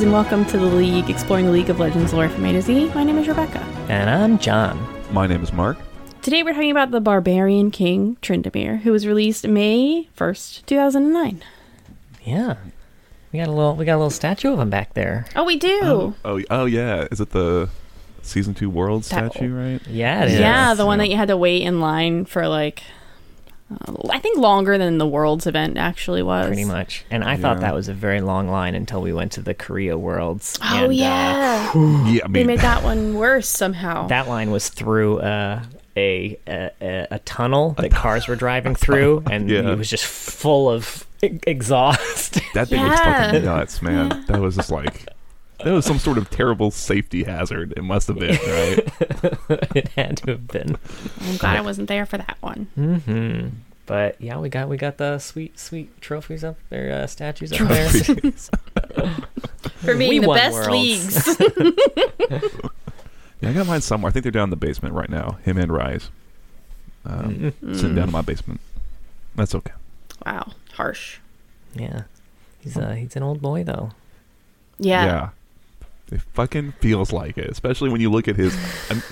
kids, and welcome to the League, exploring the League of Legends lore from A to Z. My name is Rebecca. And I'm John. My name is Mark. Today we're talking about the Barbarian King Tryndamere, who was released May 1st, 2009. Yeah. We got a little we got a little statue of him back there. Oh, we do! Oh, oh, oh yeah. Is it the season two world That- statue? Right. Yeah, it is. yeah, the one yeah. that you had to wait in line for, like, uh, I think longer than the Worlds event actually was. Pretty much. And I thought that was a very long line until we went to the Korea Worlds. Oh, and, uh, yeah. Yeah. I they made that one worse somehow. that line was through uh, a, a a a tunnel that cars were driving through, and Yeah. it was just full of e- exhaust. that thing was fucking nuts, man. That was just like. That was some sort of terrible safety hazard. It must have been, right? it had to have been. I'm glad I wasn't there for that one. hmm But yeah, we got we got the sweet sweet trophies up there, uh, statues up there. For being We the best Worlds. leagues. yeah, I got mine somewhere. I think they're down in the basement right now. Him and Ryze. Um, Mm. Sitting down in my basement. That's okay. wow, harsh. Yeah, he's uh he's an old boy though. Yeah. Yeah. It fucking feels like it, especially when you look at his. I'm-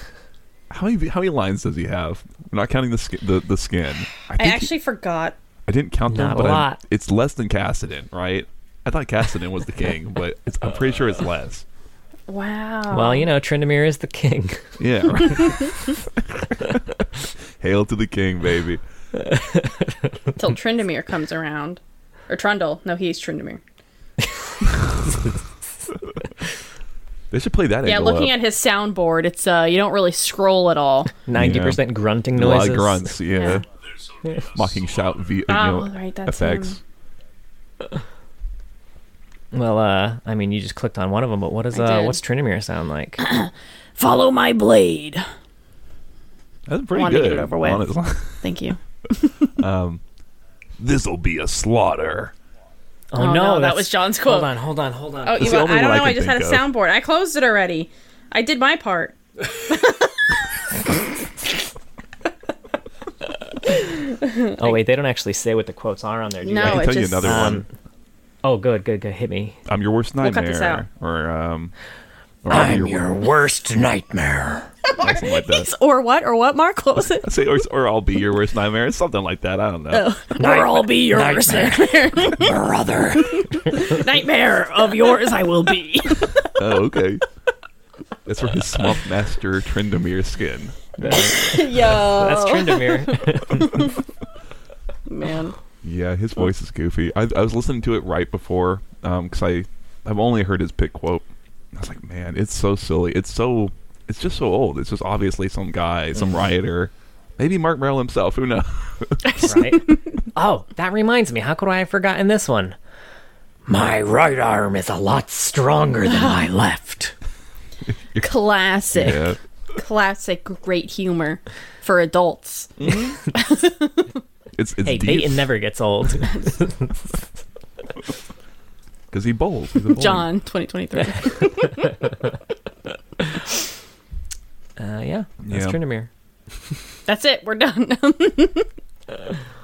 how many how many lines does he have? Not counting the skin. The, the skin. I, I think he- actually forgot. I didn't count them, Not but a I'm- lot. it's less than Cassidon, right? I thought Cassidon was the king, but it's, I'm pretty sure it's less. Wow. Well, you know, Tryndamere is the king. Yeah. Right? Hail to the king, baby. Till Tryndamere comes around. Or Trundle. No, he's Tryndamere. They should play that. Yeah, angle looking up. at his soundboard, it's uh you don't really scroll at all. Ninety percent grunting a lot of grunts. Yeah. Yeah. Mocking shout v- you Oh, know, right, that's effects. him. Well, uh, I mean, you just clicked on one of them, but what does uh, what's Tryndamere sound like? Follow my blade. That's pretty Wanted to good. get it over with. honestly. Thank you. um, this'll be a slaughter. Oh, Oh, no, that was John's quote. Hold on, hold on, hold on. Oh, you, the I don't one I know. I just had a of. soundboard. I closed it already. I did my part. oh wait, they don't actually say what the quotes are on there. Do you No, I can it tell you just- another Um, one. Oh, good, good, good. Hit me. I'm your worst We'll nightmare. cut this out. Or um, or I'll be your, worst nightmare. worst, something like that. Or what? Or what, Mark? What was it? I say, or, or I'll be your worst nightmare. Something like that. I don't know. Oh. or I'll be your worst nightmare. brother. nightmare of yours I will be. Oh, okay. That's for his swamp master Tryndamere skin. Yo. That's Tryndamere. Man. Yeah, his voice is goofy. I, I was listening to it right before um, because I I've only heard his pick quote. I was like, man, it's so silly. It's so it's just so old. It's just obviously some guy, some mm-hmm. rioter, maybe Marc Merrill himself. Who knows? right? Oh, that reminds me. How could I have forgotten this one? My right arm is a lot stronger than my left. Classic. yeah, Classic great humor for adults. Mm-hmm. it's it's Hey, deep Dayton never gets old. because he bowls. He's a bowler. John, 2023. Uh, yeah, that's Yeah. Tryndamere. That's it. We're done.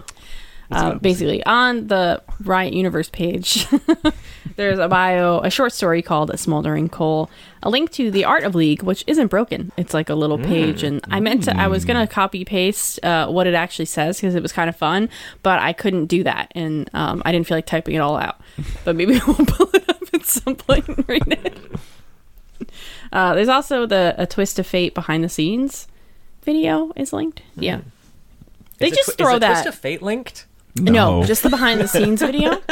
uh, basically, on the Riot Universe page, there's a bio, a short story called "A Smoldering Coal," a link to the Art of League, which isn't broken. It's like a little page, and I meant to, I was gonna copy paste uh, what it actually says because it was kind of fun, but I couldn't do that, and um, I didn't feel like typing it all out. But maybe we'll pull it up at some point and read it. Uh, there's also the a twist of fate behind the scenes video is linked. Yeah. They Is just twi- throw is that. Twist of Fate linked? No. just the behind the scenes video.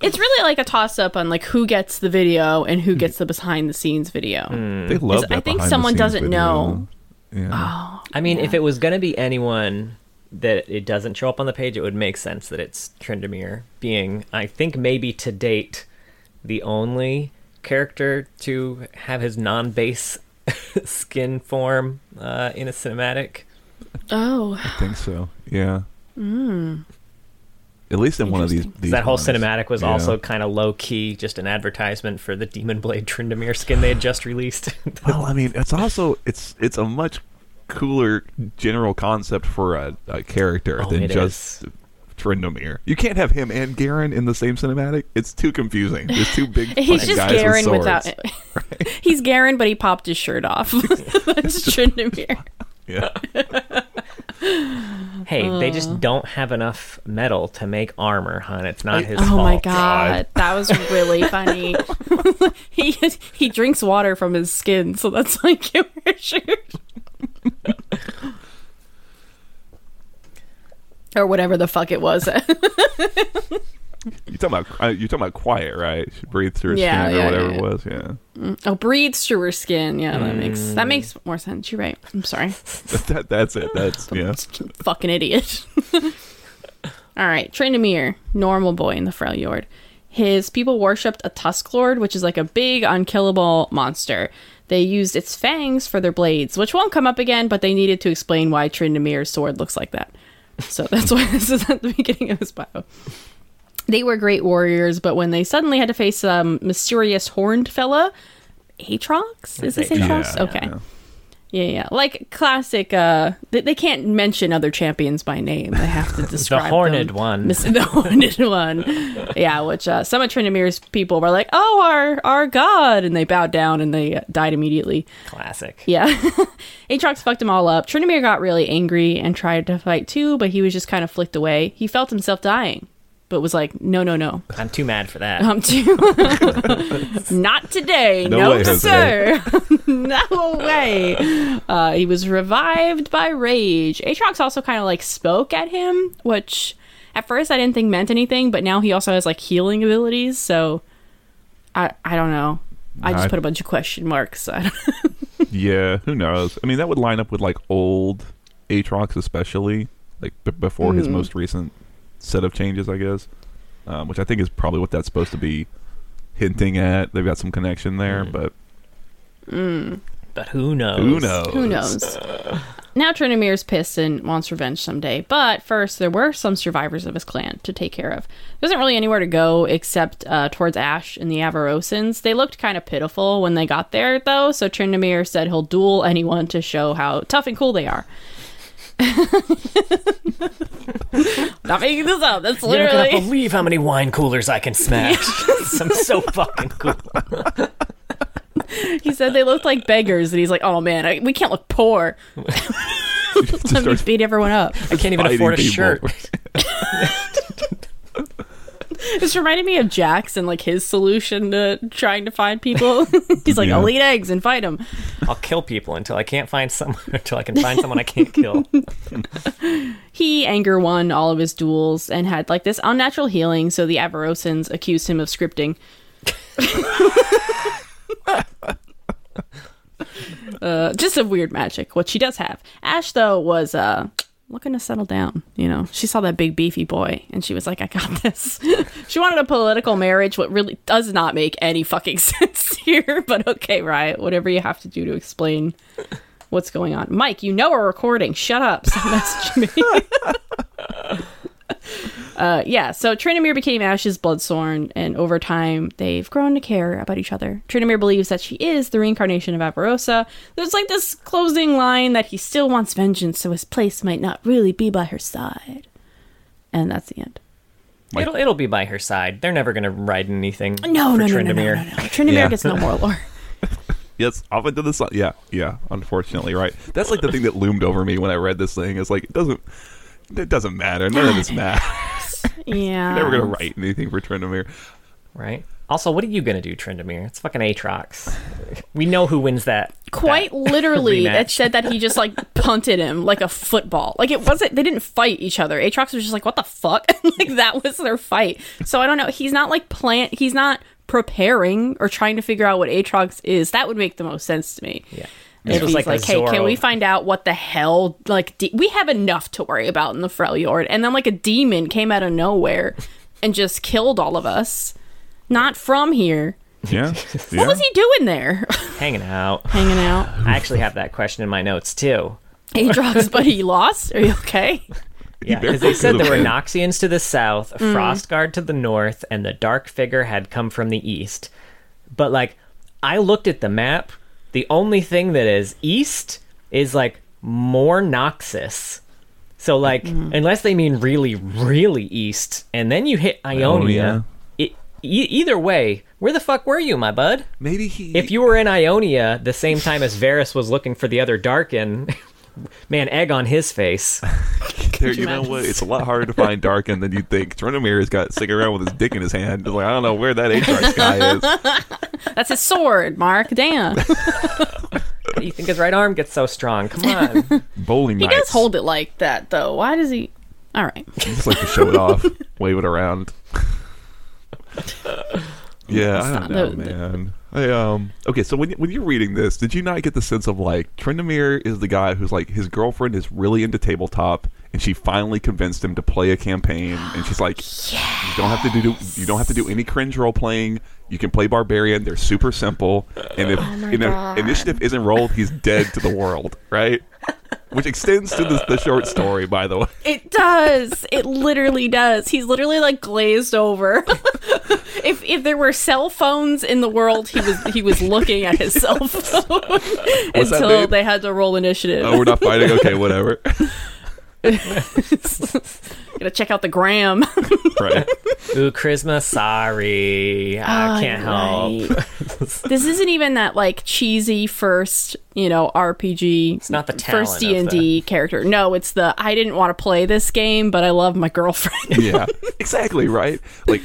it's really like a toss up on like who gets the video and who gets the behind the scenes video. They love I think behind the someone scenes doesn't video. know. Yeah. I mean, if it was going to be anyone that it doesn't show up on the page, it would make sense that it's Tryndamere being, I think, maybe to date, the only character to have his non-base skin form uh, in a cinematic. Oh, I think so. Yeah. At least in one of these. These that whole ones. cinematic was Yeah. also kind of low key, just an advertisement for the Demon Blade Tryndamere skin they had just released. Well, I mean, it's also it's it's a much cooler general concept for a, a character Oh, than it just Tryndamere. You can't have him and Garen in the same cinematic. It's too confusing. There's two big He's just guys Garen with without. swords. He's Garen, but he popped his shirt off. That's Tryndamere. Yeah. Hey, they Uh. just don't have enough metal to make armor, hon. It's not I- his Oh fault. my god, that was really funny. he he drinks water from his skin, so that's why he can't wear a shirt. or whatever the fuck it was. You talking about uh, you talking about quiet, right? She breathed through her Yeah, skin or whatever yeah, it was. Yeah. oh, breathes through her skin. Yeah, that makes that makes more sense. You're right. I'm sorry. that, that's it. That's yeah. fucking idiot. All right, Tryndamere, normal boy in the Freljord. His people worshipped a Tusk Lord, which is like a big, unkillable monster. They used its fangs for their blades, which won't come up again, but they needed to explain why Tryndamere's sword looks like that. So that's why this is at the beginning of his bio. They were great warriors, but when they suddenly had to face some mysterious horned fella, Aatrox? Is this Aatrox? Yeah, okay. yeah. Yeah, yeah. Like classic uh they, they can't mention other champions by name. They have to describe the horned them. one. The horned one. Yeah, which uh some of Tryndamere's people were like, "Oh, our our god." And they bowed down and they uh, died immediately. Classic. Yeah. Aatrox fucked them all up. Tryndamere got really angry and tried to fight too, but he was just kind of flicked away. He felt himself dying, but was like, "No, no, no. I'm too mad for that. I'm too not today. No No, way, sir. no way. Uh, he was revived by rage. Aatrox also kind of like spoke at him, which at first I didn't think meant anything, but now he also has like healing abilities. So I I don't know. I just I- put a bunch of question marks. I don't- Yeah, who knows? I mean, that would line up with like old Aatrox, especially like b- before his Mm. most recent set of changes, I guess. Um, which I think is probably what that's supposed to be hinting at. They've got some connection there, Mm. but But who knows? who knows? Who knows? Now Tryndamere's pissed and wants revenge someday, but first there were some survivors of his clan to take care of. There wasn't really anywhere to go except uh, towards Ash and the Avarosans. They looked kind of pitiful when they got there, though, so Tryndamere said he'll duel anyone to show how tough and cool they are. Not making this up. That's You're not literally. gonna believe how many wine coolers I can smash. I'm so fucking cool. he said they looked like beggars, and he's like, "Oh man, I, we can't look poor. Just Let me starts beat everyone up." I can't even fighting afford a people. shirt. This reminded me of Jackson, like his solution to trying to find people. He's like, Yeah. I'll eat eggs and fight them. I'll kill people until I can't find someone until I can find someone I can't kill. He anger won all of his duels and had like this unnatural healing, so the Avarosans accused him of scripting. uh, just a weird magic, what she does have. Ash though was uh looking to settle down, you know. She saw that big beefy boy and she was like, I got this. she wanted a political marriage, what really does not make any fucking sense here, but okay, Riot, whatever you have to do to explain what's going on. Mike, you know we're recording. Shut up. Stop messaging me. Uh, yeah, so Tryndamere became Ash's bloodsworn, and over time, they've grown to care about each other. Tryndamere believes that she is the reincarnation of Avarosa. There's like this closing line that he still wants vengeance, so his place might not really be by her side. And that's the end. Like- it'll it'll be by her side. They're never gonna ride anything. No, for no, no, no, no, no, no. Tryndamere Yeah. gets no more lore. Yes, off into the sun. Yeah, yeah. Unfortunately, right. That's like the thing that loomed over me when I read this thing. Is like it doesn't. It doesn't matter. None of this matters. Yeah. Never gonna write anything for Tryndamere. Right. Also, what are you gonna do, Tryndamere? It's fucking Aatrox. We know who wins that. quite that literally rematch. it said that he just like punted him like a football like it wasn't they didn't fight each other Aatrox was just like what the fuck like that was their fight so i don't know he's not like plant. he's not preparing or trying to figure out what Aatrox is that would make the most sense to me Yeah. If was he's like like, a hey, can we find out what the hell? Like, de- we have enough to worry about in the Freljord, and then like a demon came out of nowhere and just killed all of us. Not from here. Yeah. What yeah. was he doing there? hanging out? Hanging out. I actually have that question in my notes too. Aatrox, but he lost. Are you okay? Yeah, because they said there were. Noxians to the south, Mm. Frostguard to the north, and the Dark Figure had come from the east. But like, I looked at the map. The only thing that is east is like more Noxus. So like, mm. unless they mean really, really east, and then you hit oh, Ionia. Ionia. It, e- either way, where the fuck were you, my bud? Maybe he. If you were in Ionia the same time as Varus was looking for the other Darkin, man, egg on his face. there, you you know what? It's a lot harder to find Darkin than you think. Tryndamere's got sitting around with his dick in his hand. Just like I don't know where that Aatrox guy is. That's his sword, Mark. Damn. you think his right arm gets so strong? Come on. Bowling He nights. does hold it like that, though. Why does he? All right. He just like to show it off, wave it around. yeah, I don't know, the- the- man. I, um. Okay, so when when you're reading this, did you not get the sense of like Tryndamere is the guy who's like his girlfriend is really into tabletop, and she finally convinced him to play a campaign, and she's like, yes. "You don't have to do you don't have to do any cringe role playing. You can play barbarian. They're super simple, and if, Oh my and if initiative isn't rolled, he's dead to the world, right?" Which extends to the, the short story, by the way. It does. It literally does. He's literally like glazed over. if if there were cell phones in the world, he was he was looking at his cell phone until they had to roll initiative. Oh, we're not fighting. Okay, whatever. Gotta check out the gram. right. Ooh, Charisma, sorry. I Oh, can't help. right. this isn't even that like cheesy first, you know, RPG. It's not the first D and D character. No, it's the I didn't want to play this game, but I love my girlfriend. Yeah, exactly right. Like,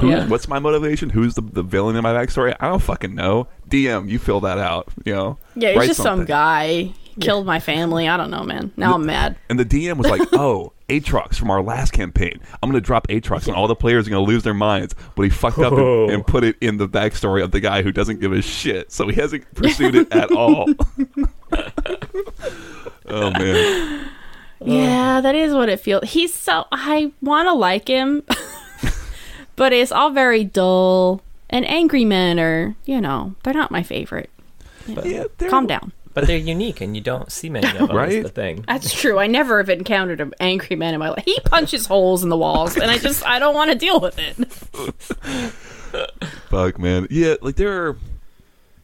who, Yeah. what's my motivation? Who's the, the villain in my backstory? I don't fucking know. DM, you fill that out. You know. yeah, he's Write just some guy. Killed my family. I don't know, man. Now I'm mad. And the DM was like, "Oh, Aatrox from our last campaign. I'm going to drop Aatrox, and all the players are going to lose their minds." But he fucked up and, and put it in the backstory of the guy who doesn't give a shit. So he hasn't pursued it at all. oh man, Yeah, oh. that is what it feels. He's so I want to like him, but it's all very dull. And angry men are, you know, they're not my favorite. yeah, Calm down. But they're unique, and you don't see many of them. Right? The thing. That's true. I never have encountered an angry man in my life. He punches holes in the walls, and I just I don't want to deal with it. Fuck, man. Yeah, like there are.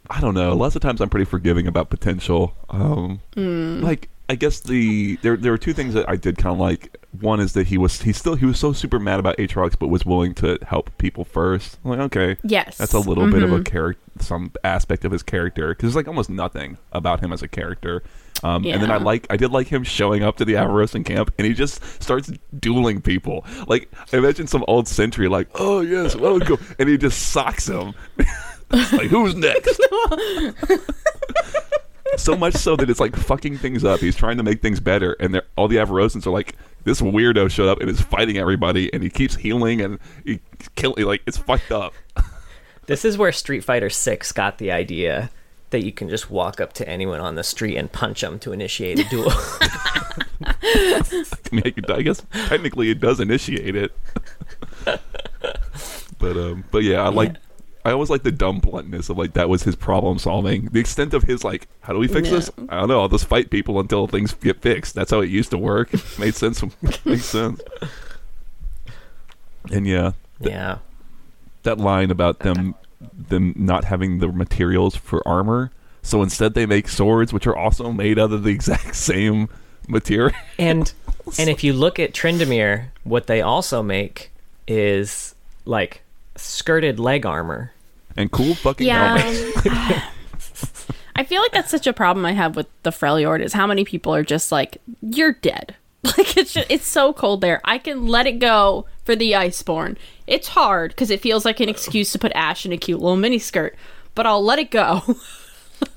I don't know. Lots of times I'm pretty forgiving about potential. Um, Like I guess the there there were two things that I did kind of like. One is that he was he still he was so super mad about Aatrox, but was willing to help people first. I'm like okay, Yes. that's a little bit of a character, some aspect of his character because there's like almost nothing about him as a character. Um, And then I like I did like him showing up to the Avarosan camp and he just starts dueling people. Like I imagine some old sentry like, oh yes, well go, and he just socks him. like who's next? so much so that it's like fucking things up. He's trying to make things better, and they're, all the Avarosans are like, this weirdo showed up and is fighting everybody, and he keeps healing and he killing. Like it's fucked up. This is where Street Fighter Six got the idea that you can just walk up to anyone on the street and punch them to initiate a duel. I, mean, I guess technically it does initiate it. but um, but yeah, I like. I always like the dumb bluntness of like that was his problem solving. The extent of his like, how do we fix this? I don't know. I'll just fight people until things get fixed. That's how it used to work. Made sense. Makes sense. And yeah, yeah. that line about them them not having the materials for armor. So instead, they make swords, which are also made out of the exact same material. And and if you look at Tryndamere, what they also make is like skirted leg armor. And cool fucking Yeah. helmets. I feel like that's such a problem I have with the Freljord is how many people are just like, you're dead. Like it's just, it's so cold there. I can let it go for the Iceborn. It's hard because it feels like an excuse to put Ash in a cute little miniskirt, but I'll let it go.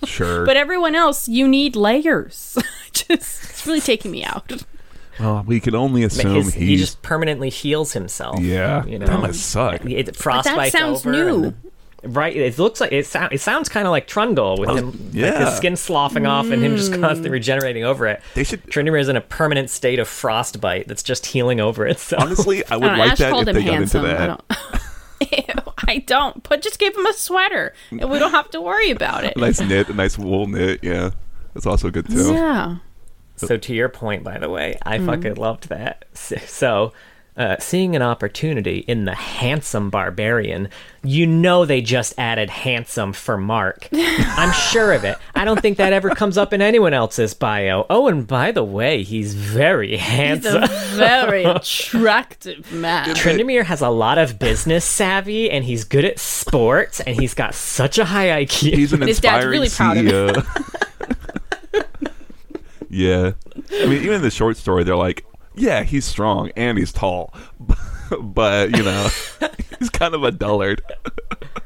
Sure. but everyone else, you need layers. just it's really taking me out. well, we can only assume His, he just permanently heals himself. yeah, you know. that must suck. It frostbite's sounds over. new. And then- right. It looks like it. Sound, it sounds kind of like Trundle with him, like Oh, yeah. his skin sloughing off and him just constantly regenerating over it. They should- Tryndamere is in a permanent state of frostbite that's just healing over itself. Honestly, I would I don't know, like Ash that if him they got into handsome. I that. don't. Ew, I don't. But just give him a sweater, and we don't have to worry about it. A nice knit, a nice wool knit. Yeah, that's also good too. Yeah. So to your point, by the way, I Mm-hmm. fucking loved that. So, uh, seeing an opportunity in the handsome barbarian, you know they just added handsome for Mark. I'm sure of it. I don't think that ever comes up in anyone else's bio. Oh, and by the way, he's very handsome. He's handsome. a very attractive man. Tryndamere has a lot of business savvy and he's good at sports and he's got such a high IQ. He's an His dad's inspiring really proud of him. Yeah, I mean, even in the short story, they're like, "Yeah, he's strong and he's tall, but you know, he's kind of a dullard."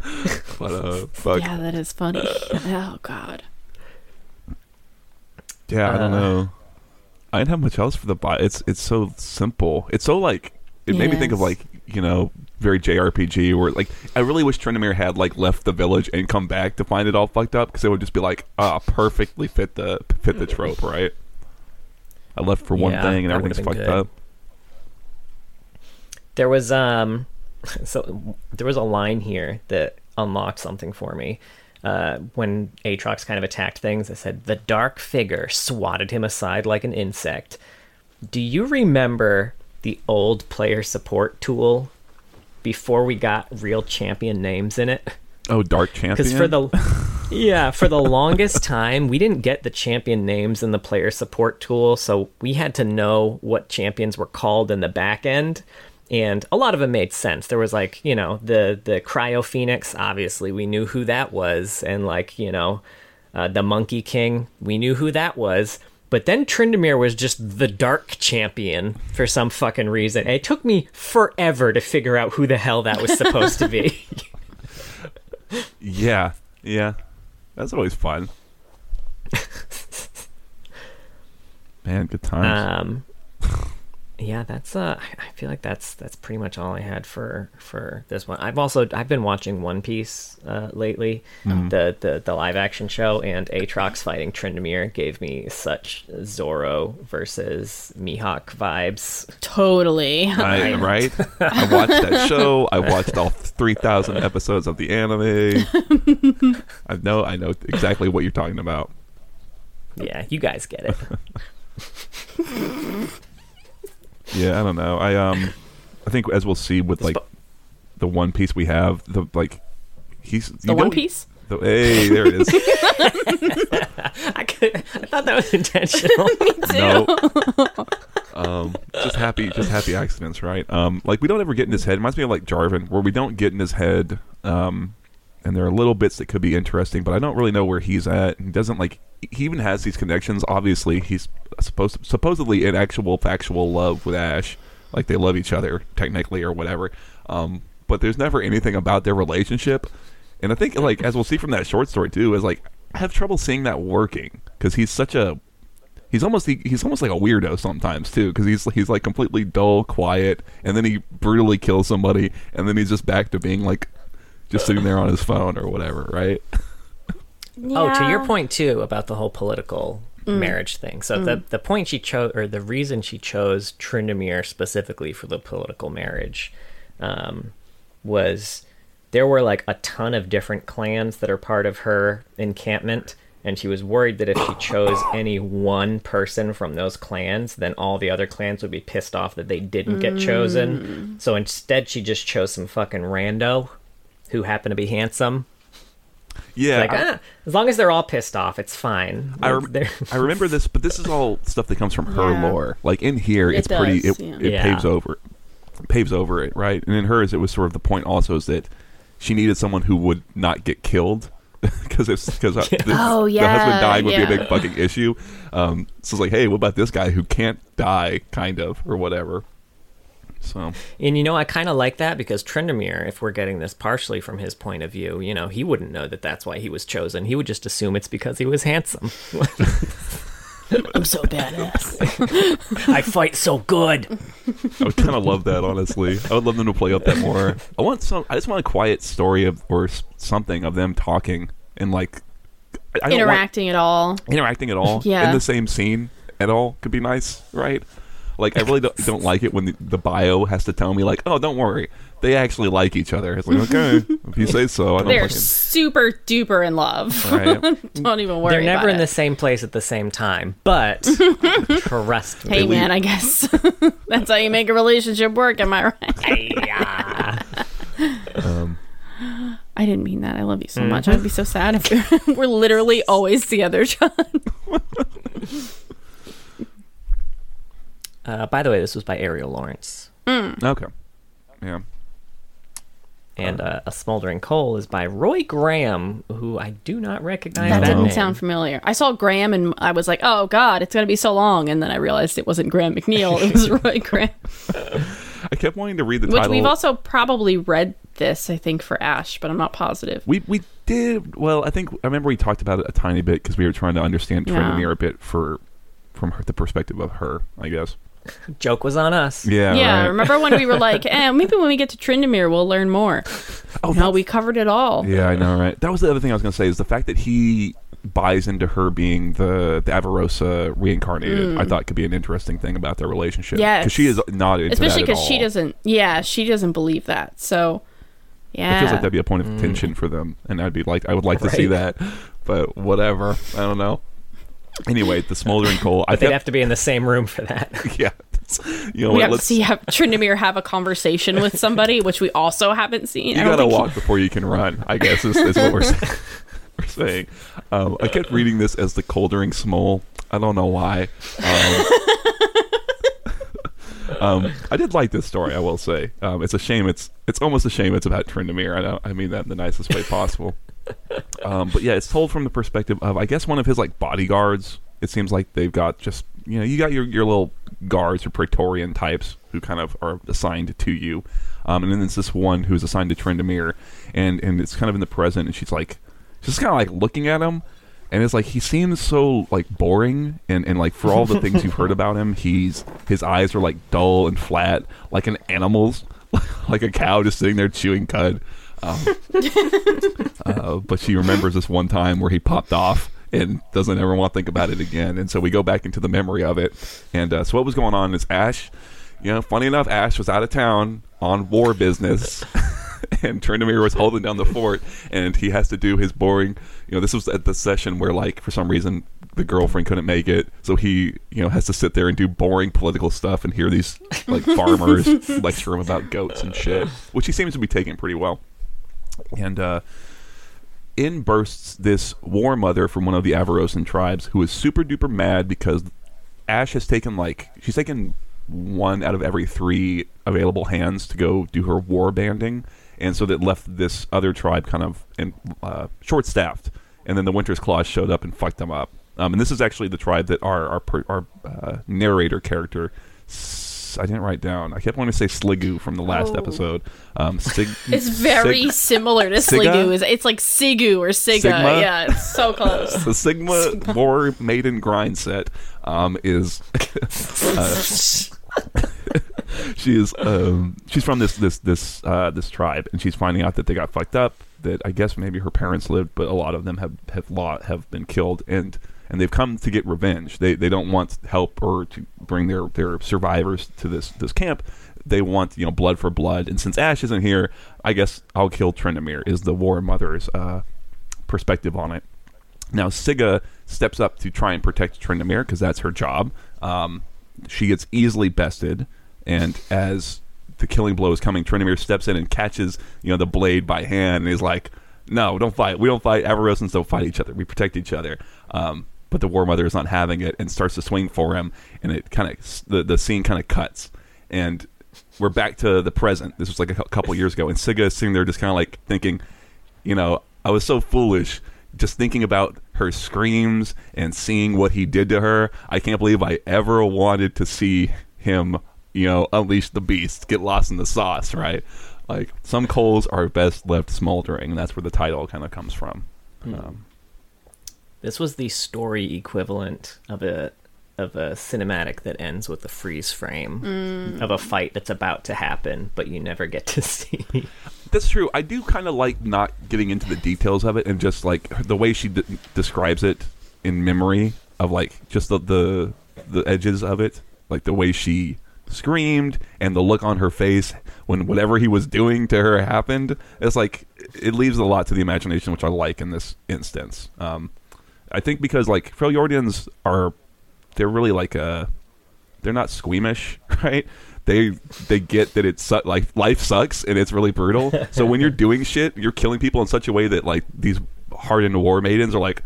but uh, fuck, yeah, that is funny. Oh God. Yeah, I don't Uh. know. I didn't have much else for the bot. It's it's so simple. It's so like it made me think of like you know very JRPG where like I really wish Tryndamere had like left the village and come back to find it all fucked up because it would just be like ah perfectly fit the fit the trope right. I left for one Yeah, thing and everything's fucked been up. There was um so there was a line here that unlocked something for me. Uh, when Aatrox kind of attacked things, it said the dark figure swatted him aside like an insect. Do you remember the old player support tool before we got real champion names in it? Oh, Dark Champion. Because for the yeah, for the longest time, we didn't get the champion names in the player support tool, so we had to know what champions were called in the back end. And a lot of it made sense. There was like, you know, the the Cryo Phoenix, obviously we knew who that was, and like, you know, uh, the Monkey King, we knew who that was. But then Tryndamere was just the Dark Champion for some fucking reason. And it took me forever to figure out who the hell that was supposed to be. yeah, yeah, that's always fun. Man, good times. Um, yeah, that's uh, I I feel like that's that's pretty much all I had for for this one. I've also I've been watching One Piece uh, lately, the, the the live action show, and Aatrox fighting Tryndamere gave me such Zoro versus Mihawk vibes. Totally. I, right? I watched that show. I watched all three thousand episodes of the anime. I know. I know exactly what you're talking about. Yeah, you guys get it. Yeah, I don't know. I um, I think as we'll see with like the one piece we have, the like he's The you One don't- Piece. The, hey, there it is. I could, I thought that was intentional. no. um, just happy, just happy accidents, right? Um, like we don't ever get in his head. It reminds me of like Jarvan, where we don't get in his head. Um, and there are little bits that could be interesting, but I don't really know where he's at. He doesn't like. He even has these connections. Obviously, he's supposed supposedly in actual factual love with Ash. Like they love each other technically or whatever. Um, but there's never anything about their relationship. And I think like as we'll see from that short story too, is like I have trouble seeing that working because he's such a he's almost he, he's almost like a weirdo sometimes too because he's he's like completely dull, quiet, and then he brutally kills somebody, and then he's just back to being like just sitting there on his phone or whatever, right? Oh, to your point too about the whole political mm. marriage thing. So mm. the the point she chose, or the reason she chose Tryndamere specifically for the political marriage, um, was there were like a ton of different clans that are part of her encampment. And she was worried that if she chose any one person from those clans, then all the other clans would be pissed off that they didn't get chosen. Mm. So instead, she just chose some fucking rando who happen to be handsome Yeah, like, I, ah, as long as they're all pissed off, it's fine. I, rem- I remember this, but this is all stuff that comes from her Yeah. lore. Like in here, It it's pretty. It, yeah. it Yeah. paves over, paves over it, right? And in hers, it was sort of the point also is that she needed someone who would not get killed. Because it's because the, Oh, the husband dying would be a big fucking issue. Um, so it's like, hey, what about this guy who can't die, kind of, or whatever. So and you know, I kind of like that because Tryndamere, if we're getting this partially from his point of view, you know, he wouldn't know that that's why he was chosen. He would just assume it's because he was handsome. I'm so badass. I fight so good. I would kind of love that, honestly. I would love them to play up that more. I want some. I just want a quiet story of or something of them talking and like I don't want- Interacting at all. interacting at all Yeah. in the same scene at all could be nice, right? Like I really don't, don't like it when the, the bio has to tell me like, oh, don't worry, they actually like each other. It's like okay, If you say so, I don't They're fucking. super duper in love. Right. don't even worry. They're never about in it. the same place at the same time, but trust me. Hey man, I guess that's how you make a relationship work. Am I right? Um, I didn't mean that. I love you so much. I'd be so sad if we're, we're literally always together, John. Uh, by the way, this was by Ariel Lawrence. okay. Yeah. And uh, A Smoldering Coal is by Roy Graham, who I do not recognize. That That, didn't name. sound familiar. I saw Graham and I was like, oh God, it's going to be so long. And then I realized it wasn't Graham McNeill. It was Roy Graham. I kept wanting to read the Which title. we've also probably read this, I think, for Ash, but I'm not positive. We we did well. I think I remember we talked about it a tiny bit because we were trying to understand Yeah. Tryndamere a bit for from her, the perspective of her. I guess. Joke was on us. Yeah. yeah, right. remember when we were like, eh, maybe when we get to Tryndamere, we'll learn more. Oh, no, we covered it all. Yeah, I know, right? That was the other thing I was going to say is the fact that he buys into her being the the Avarosa reincarnated. I thought could be an interesting thing about their relationship. Yeah, because she is not into Especially because because she doesn't, yeah, she doesn't believe that. So, yeah. It feels like that'd be a point of tension for them, and I'd be like, I would like to see that, but whatever. I don't know. Anyway, the smoldering coal. I But they'd kept, have to be in the same room for that. yeah. You know we what? have to Let's see have Tryndamere have a conversation with somebody, which we also haven't seen. you gotta think he- walk before you can run. I guess is, is what we're saying. we're saying. Um, I kept reading this as the Coldering Smole. I don't know why. Um, um, I did like this story. I will say. Um, it's a shame. It's it's almost a shame. It's about Tryndamere. I. I mean that in the nicest way possible. Um, but yeah, it's told from the perspective of I guess one of his like bodyguards. It seems like they've got just you know you got your your little guards or Praetorian types who kind of are assigned to you, um, and then there's this one who's assigned to Tryndamere, and and it's kind of in the present, and she's like she's kind of like looking at him, and it's like he seems so like boring, and and like for all the things you've heard about him, he's his eyes are like dull and flat, like an animal's, like a cow just sitting there chewing cud. Um, uh, but she remembers this one time where he popped off and doesn't ever want to think about it again. And so we go back into the memory of it. And uh, so what was going on is Ash, you know, funny enough, Ash was out of town on war business. and Tryndamere was holding down the fort, and he has to do his boring. You know, this was at the session where, like, for some reason, the girlfriend couldn't make it, so he, you know, has to sit there and do boring political stuff and hear these like farmers lecture him about goats and shit, which he seems to be taking pretty well. And uh, in bursts this war mother from one of the Avarosan tribes who is super duper mad because Ash has taken like she's taken one out of every three available hands to go do her war banding, and so that left this other tribe kind of in, uh, short staffed. And then the Winter's Claws showed up and fucked them up. Um, and this is actually the tribe that our our, our uh, narrator character. S- I didn't write down. I kept wanting to say Sligu from the last Oh. episode. Um, Sig- It's very Sig- similar to? Sligu. It's, like Sigu or Siga. Sigma? Yeah, it's so close. the Sigma War Maiden grind set um, is uh, she is um, she's from this this this uh, this tribe and she's finding out that they got fucked up that I guess maybe her parents lived but a lot of them have have lot have been killed and and they've come to get revenge. They they don't want help or to bring their their survivors to this this camp. They want you know blood for blood. And since Ash isn't here I guess I'll kill Tryndamere is the war mother's uh, perspective on it. Now, Siga steps up to try and protect Tryndamere because that's her job. Um, she gets easily bested, and as the killing blow is coming, Tryndamere steps in and catches you know the blade by hand and he's like, "No, don't fight. We don't fight. Avarosans don't fight each other. We protect each other." Um, but the War Mother is not having it and starts to swing for him, and it kind of the the scene kind of cuts, and we're back to the present. This was like a couple years ago, and Siga is sitting there just kind of like thinking, you know, I was so foolish just thinking about her screams and seeing what he did to her. I can't believe I ever wanted to see him, you know, unleash the beast, get lost in the sauce, right? Like some coals are best left smoldering, and that's where the title kind of comes from. Um, This was the story equivalent of a of a cinematic that ends with a freeze frame of a fight that's about to happen, but you never get to see. that's true. I do kind of like not getting into the details of it and just like the way she de- describes it in memory of like just the, the the edges of it, like the way she screamed and the look on her face when whatever he was doing to her happened. It's like it leaves a lot to the imagination, which I like in this instance. Um, I think because like Freljordians are, they're really like a, they're not squeamish, right? They they get that it's su- like life sucks and it's really brutal. so when you're doing shit, you're killing people in such a way that like these hardened war maidens are like,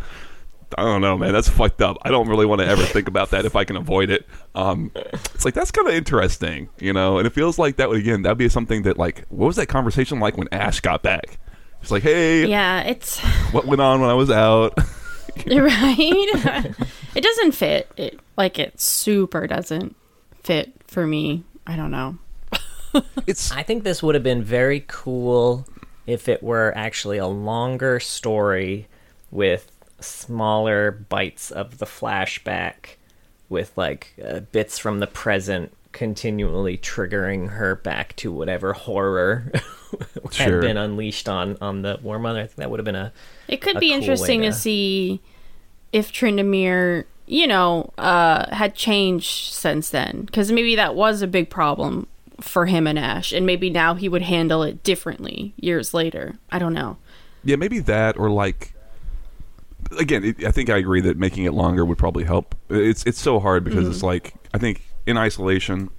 I don't know, man. That's fucked up. I don't really want to ever think about that if I can avoid it. Um, it's like that's kind of interesting, you know. And it feels like that would again that'd be something that like what was that conversation like when Ash got back? It's like, hey, Yeah, it's what went on when I was out? right. it doesn't fit. It like it super doesn't fit for me. I don't know. it's I think this would have been very cool if it were actually a longer story with smaller bites of the flashback with like uh, bits from the present continually triggering her back to whatever horror had Sure. been unleashed on on the war mother. I think that would have been a It could a be cool interesting to to- see if Tryndamere, you know, uh, had changed since then. Because maybe that was a big problem for him and Ash, and maybe now he would handle it differently years later. I don't know. yeah, maybe that or like again, it, I think I agree that making it longer would probably help. It's it's so hard because it's mm-hmm. like I think in isolation.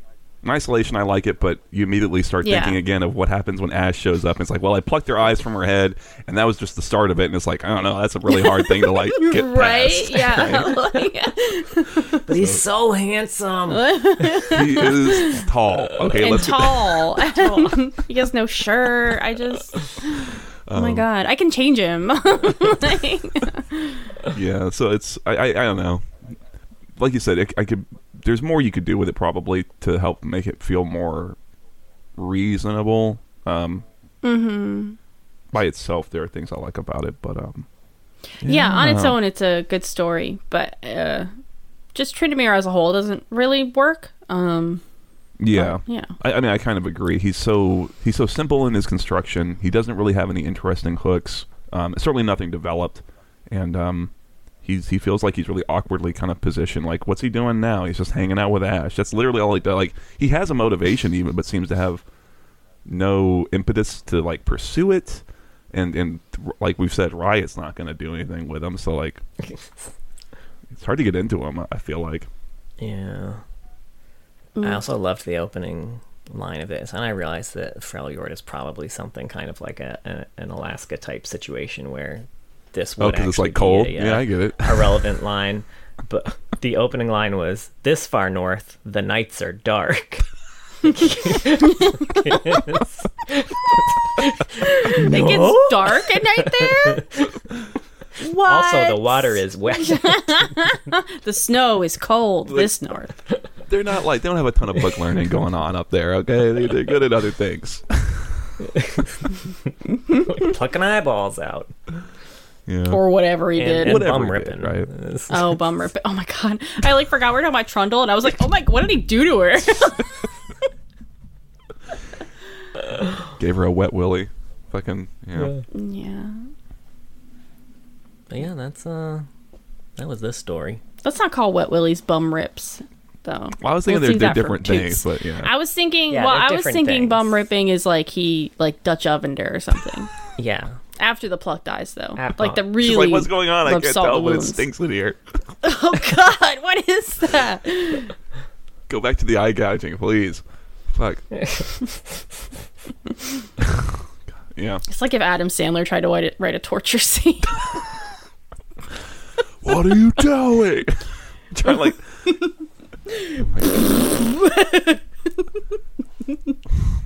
In isolation, I like it, but you immediately start Yeah. thinking again of what happens when Ash shows up. And it's like, well, I plucked her eyes from her head, and that was just the start of it. And it's like, I don't know, that's a really hard thing to like get Right? past. Yeah. Like- But he's so handsome. he is tall. Okay, and let's get tall. he has no shirt. I just. Oh Um, my god! I can change him. Like- yeah so it's I, I i don't know like you said it, i could there's more you could do with it probably to help make it feel more reasonable um Mm-hmm. by itself there are things i like about it but um yeah, on its own, it's a good story, but uh, just Tryndamere as a whole doesn't really work. Um, yeah yeah. I, I mean i kind of agree he's so he's so simple in his construction he doesn't really have any interesting hooks um certainly nothing developed and um He's, he feels like he's really awkwardly kind of positioned. Like, what's he doing now? He's just hanging out with Ash. That's literally all he does. Like, he has a motivation even, but seems to have no impetus to like pursue it and and like we've said riot's not going to do anything with him so like it's hard to get into him i feel like Yeah. Mm. I also loved the opening line of this, and I realized that Freljord is probably something kind of like a, a an Alaska type situation where this would oh because it's like cold be a, yeah i get it a relevant line. But the opening line was, "This far north, the nights are dark." It gets dark at night there. What? Also, the water is wet. The snow is cold this north. They're not like they don't have a ton of book learning going on up there okay they, they're good at other things plucking eyeballs out yeah Or whatever he and, did. and Whatever bum ripping. right. Oh, bum rip. Oh my god. I like forgot we are talking about Trundle and I was like, oh my, what did he do to her? gave her a wet willy fucking yeah, yeah. But yeah, that's uh, that was this story. Let's not call Wet Willie's bum rips, though. Well, I was thinking We'll they're, save they're different things but yeah I was thinking, Yeah, well, I was thinking things. bum ripping is like he, like, Dutch ovender or something. Yeah, After the pluck dies, though. Ap- like the really. She's like what's going on i rubs can't tell the but it stinks in here Oh god, what is that? go back to the eye gouging please fuck yeah It's like if Adam Sandler tried to write a, write a torture scene. What are you doing? I'm trying to like. Oh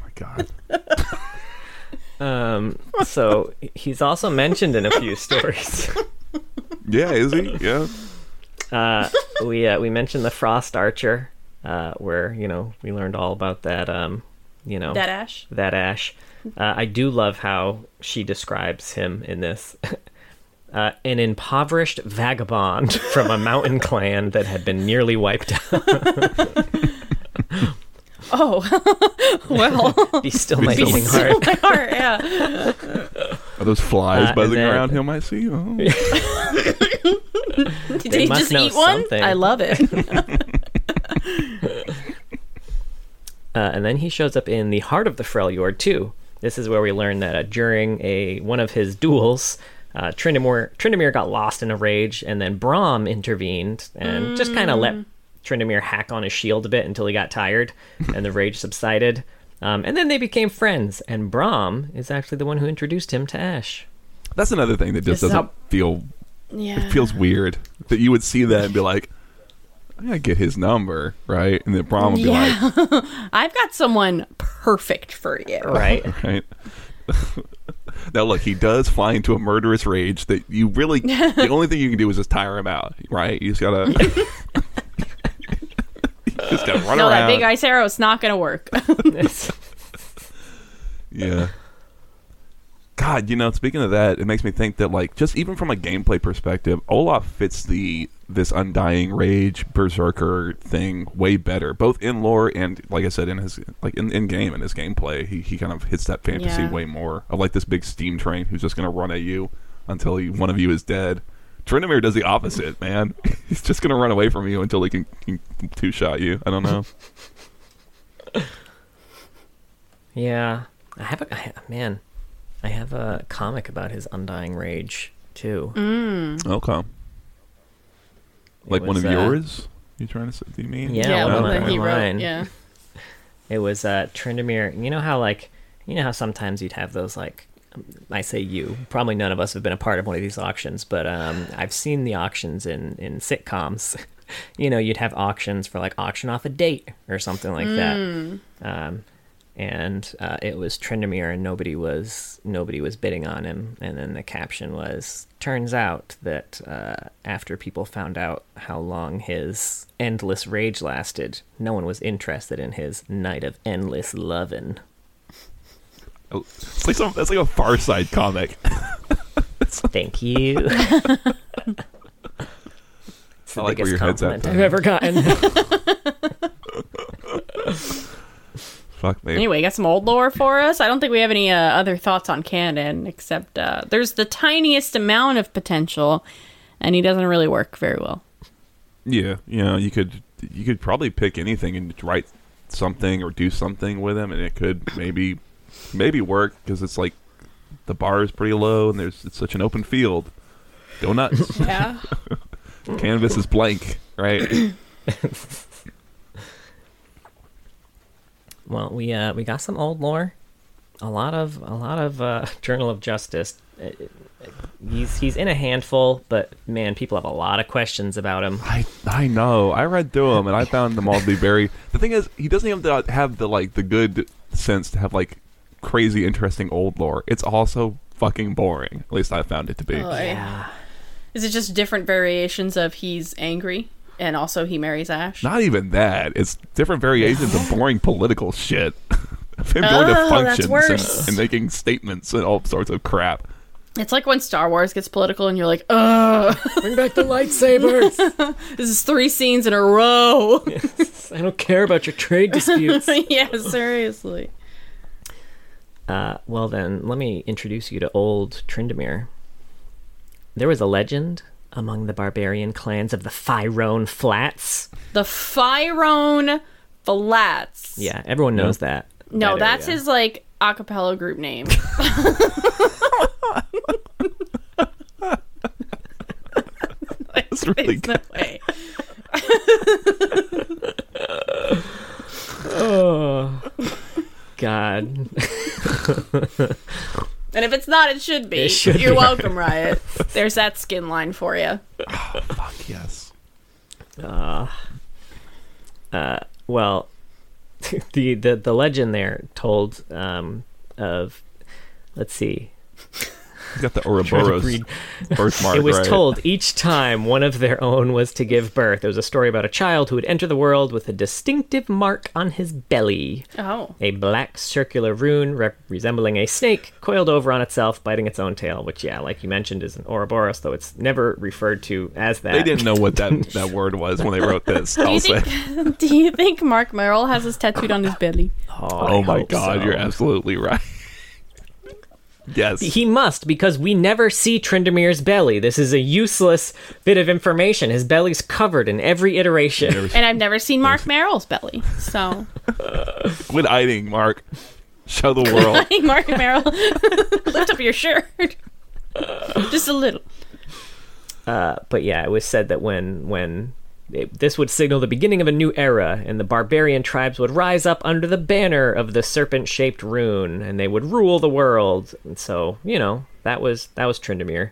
my god. Um, so he's also mentioned in a few stories. Yeah, is he? Yeah. Uh, we uh, we mentioned the Frost Archer, uh, where you know we learned all about that. Um, you know that Ash. that Ash. Uh, I do love how she describes him in this. Uh, an impoverished vagabond from a mountain clan that had been nearly wiped out. Oh, well. He's still my still beating my- heart. My heart, yeah. Are those flies Uh, and buzzing then- around him? I see. Oh. Did They he must just know eat one? something. I love it. Uh, and then he shows up in the heart of the Freljord too. This is where we learn that uh, during a one of his duels, uh, Tryndamere, Tryndamere got lost in a rage, and then Braum intervened and just kind of let Tryndamere hack on his shield a bit until he got tired, and the rage subsided. Um, and then they became friends, and Braum is actually the one who introduced him to Ash. That's another thing that just Is doesn't that- feel Yeah. it feels weird that you would see that and be like, I gotta get his number, right? And then Braum would be Yeah. I've got someone perfect for you. Right? right. Now look, he does fly into a murderous rage that you really the only thing you can do is just tire him out, right? You just gotta you just gotta run No, around. that big ice arrow is not to work. Yeah. God, you know, speaking of that, it makes me think that like just even from a gameplay perspective, Olaf fits the this undying rage berserker thing way better, both in lore and like I said in his like in, in game and his gameplay. He he kind of hits that fantasy Yeah. way more of like this big steam train who's just gonna run at you until he, one of you is dead. Tryndamere does the opposite, man. He's just gonna run away from you until he can, can two shot you. I don't know. Yeah, I have a I, ha- man. I have a comic about his undying rage too. okay. It Like one was, of uh, yours? You trying to say? Do you mean? Yeah, one of one that he of wrote. mine. Yeah. It was uh, Tryndamere. You know how like you know how sometimes you'd have those like um, I say you probably none of us have been a part of one of these auctions, but um, I've seen the auctions in in sitcoms. you know, you'd have auctions for like auction off a date or something like that. Um, and uh, it was Tryndamere, and nobody was nobody was bidding on him. And then the caption was, "Turns out that uh, after people found out how long his endless rage lasted, no one was interested in his night of endless lovin'." Oh, It's like some. That's like a Far Side comic. Thank you. it's the I like where biggest your head's at, compliment I've ever gotten. Fuck me. Anyway, got some old lore for us. I don't think we have any uh, other thoughts on canon, except uh, there's the tiniest amount of potential, and he doesn't really work very well. Yeah, you know, you could you could probably pick anything and write something or do something with him, and it could maybe maybe work because it's like the bar is pretty low and there's it's such an open field. Go nuts. Yeah. Canvas is blank, right? Well, we uh, we got some old lore, a lot of a lot of uh, Journal of Justice. Uh, He's he's in a handful, but man, people have a lot of questions about him. I I know. I read through them and I found them all to be very. The thing is, he doesn't even have the, have the like the good sense to have like crazy interesting old lore. It's also fucking boring. At least I found it to be. Oh, Yeah, Is it just different variations of he's angry and also he marries Ash? Not even that. It's different variations of boring political shit. of him going to Oh, that's functions worse. and, and making statements and all sorts of crap. It's like when Star Wars gets political and you're like, ugh, bring back the lightsabers. this is three scenes in a row. I don't care about your trade disputes. yeah, seriously. Uh, well, then, let me introduce you to old Tryndamere. There was a legend among the barbarian clans of the Phyrone Flats. The Phyrone Flats. Yeah, everyone knows that. No, that that's area. his like a cappella group name. That's really good. no way. Oh. God. And if it's not, it should be. It should You're be. welcome, Riot. There's that skin line for you. Fuck yes. Uh, uh, well, the, the the legend there told um, of, let's see, He's got the Ouroboros birthmark. it was right? told each time one of their own was to give birth. It was a story about a child who would enter the world with a distinctive mark on his belly, Oh. a black circular rune rep- resembling a snake coiled over on itself, biting its own tail. Which, yeah, like you mentioned, is an Ouroboros, though it's never referred to as that. They didn't know what that, that word was when they wrote this. Do you, think, do you think Marc Merrill has his tattooed on his belly? Oh, Oh my god, so. you're absolutely right. Yes. He must, because we never see Tryndamere's belly. This is a useless bit of information. His belly's covered in every iteration. And I've never seen Marc Merrill's belly. So Quit hiding, Marc. Show the world. Hey, Marc Merrill, lift up your shirt. Just a little. Uh, but yeah, it was said that when when it, this would signal the beginning of a new era, and the barbarian tribes would rise up under the banner of the serpent-shaped rune, and they would rule the world. And so, you know, that was that was Tryndamere.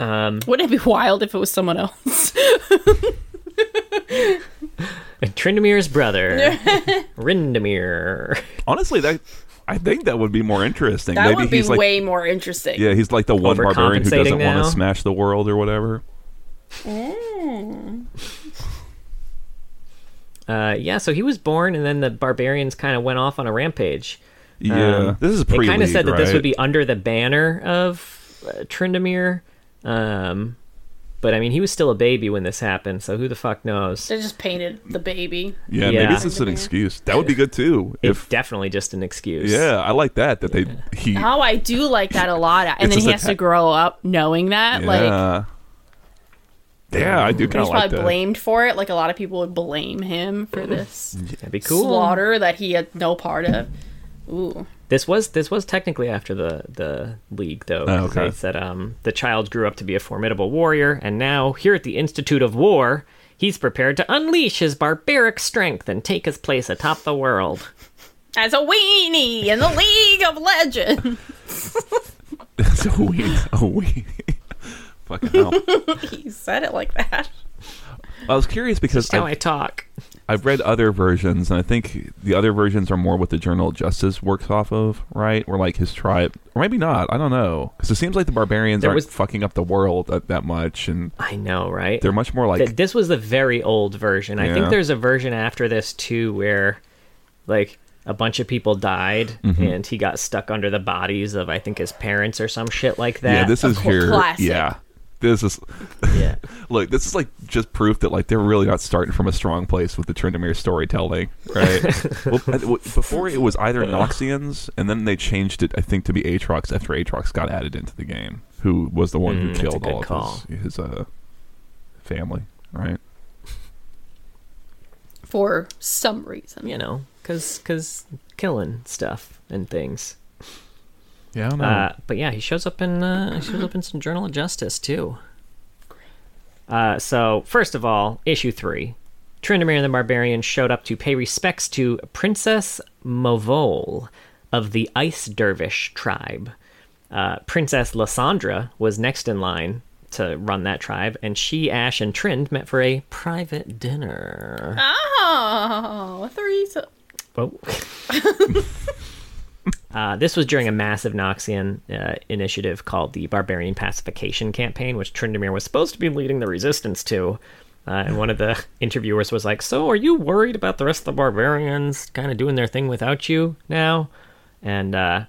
Um, Wouldn't it be wild if it was someone else? Tryndamere's brother, Rindamere. Honestly, that I think that would be more interesting. That Maybe would be he's like way more interesting. yeah, he's like the one barbarian who doesn't want to smash the world or whatever. Uh, yeah, so he was born, and then the barbarians kind of went off on a rampage. Yeah, Um, this is They pre. kind of said that this would be under the banner of uh, Tryndamere. Um, but I mean, he was still a baby when this happened, so who the fuck knows? They just painted the baby. Yeah, Yeah. maybe it's just an excuse. That would be good too. It's If definitely just an excuse. yeah, I like that. That they he Oh, I do like that a lot. And then he has ta- to grow up knowing that. Like, yeah. Yeah, I do kind he's of like probably that. blamed for it. Like, a lot of people would blame him for this that'd be cool. slaughter that he had no part of. Ooh. This was this was technically after the the league, though. Oh, 'cause They okay. said um, the child grew up to be a formidable warrior, and now here at the Institute of War, he's prepared to unleash his barbaric strength and take his place atop the world. As a weenie in the League of Legends. It's a weenie. A weenie. Fucking hell. he said it like that. I was curious because That's how I've, I talk. I've read other versions, and I think the other versions are more what the Journal of Justice works off of, right? Or like his tribe, or maybe not. I don't know because it seems like the barbarians There aren't was- fucking up the world that, that much, and I know, right? they're much more like Th- this was the very old version. I think there's a version after this too where like a bunch of people died Mm-hmm. and he got stuck under the bodies of I think his parents or some shit like that. yeah. This is course, here. classic. Yeah, this is yeah. look. This is like just proof that like they're really not starting from a strong place with the Tryndamere storytelling, right? well, I- well, before it was either Noxians, and then they changed it, I think, to be Aatrox after Aatrox got added into the game, who was the one Mm, who killed good all call. of his, his uh, family, right? For some reason. You know, cuz cuz killing stuff and things. Yeah, I. Uh, but yeah, he shows up in uh, he shows up in some Journal of Justice too. Uh, so first of all, issue three, Tryndamere and the Barbarian showed up to pay respects to Princess Movol of the Ice Dervish tribe. Uh, Princess Lysandra was next in line to run that tribe, and she, Ash, and Trind met for a private dinner. Oh, three. So- Oh. uh, this was during a massive Noxian uh, initiative called the Barbarian Pacification Campaign, which Tryndamere was supposed to be leading the resistance to. Uh, and one of the interviewers was like, "So, are you worried about the rest of the barbarians kind of doing their thing without you now?" And uh,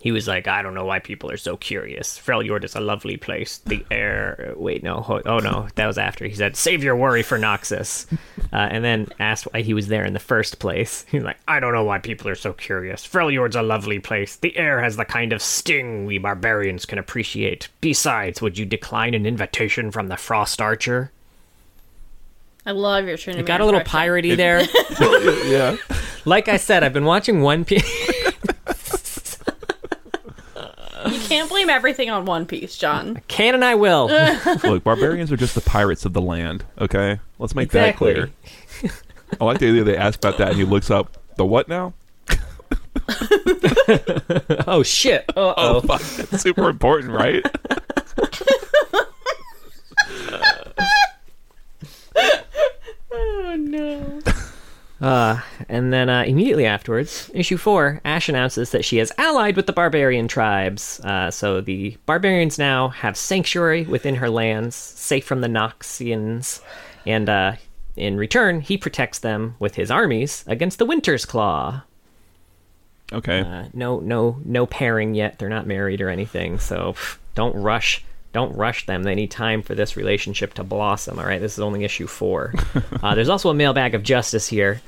he was like, "I don't know why people are so curious. Freljord is a lovely place. The air. Wait, no. ho- Oh no, that was after. He said, "Save your worry for Noxus," uh, and then asked why he was there in the first place. He's like, "I don't know why people are so curious. Freljord's a lovely place. The air has the kind of sting we barbarians can appreciate. Besides, would you decline an invitation from the Frost Archer?" I love your Trinity. It got a little piratey there. yeah, like I said, I've been watching One Piece. You can't blame everything on One Piece, John. Can and I will. look, barbarians are just the pirates of the land. Okay, let's make Exactly. that clear. I like the idea they asked about that, and he looks up the what now? oh shit. Oh, oh. fuck, that's super important, right? Oh no. Uh, and then uh, immediately afterwards, issue four, Ash announces that she has allied with the barbarian tribes. Uh, so the barbarians now have sanctuary within her lands, safe from the Noxians, and uh, in return, he protects them with his armies against the Winter's Claw. Okay. Uh, no, no, no pairing yet. They're not married or anything, so don't rush. Don't rush them. They need time for this relationship to blossom. All right, this is only issue four. uh, there's also a mailbag of justice here.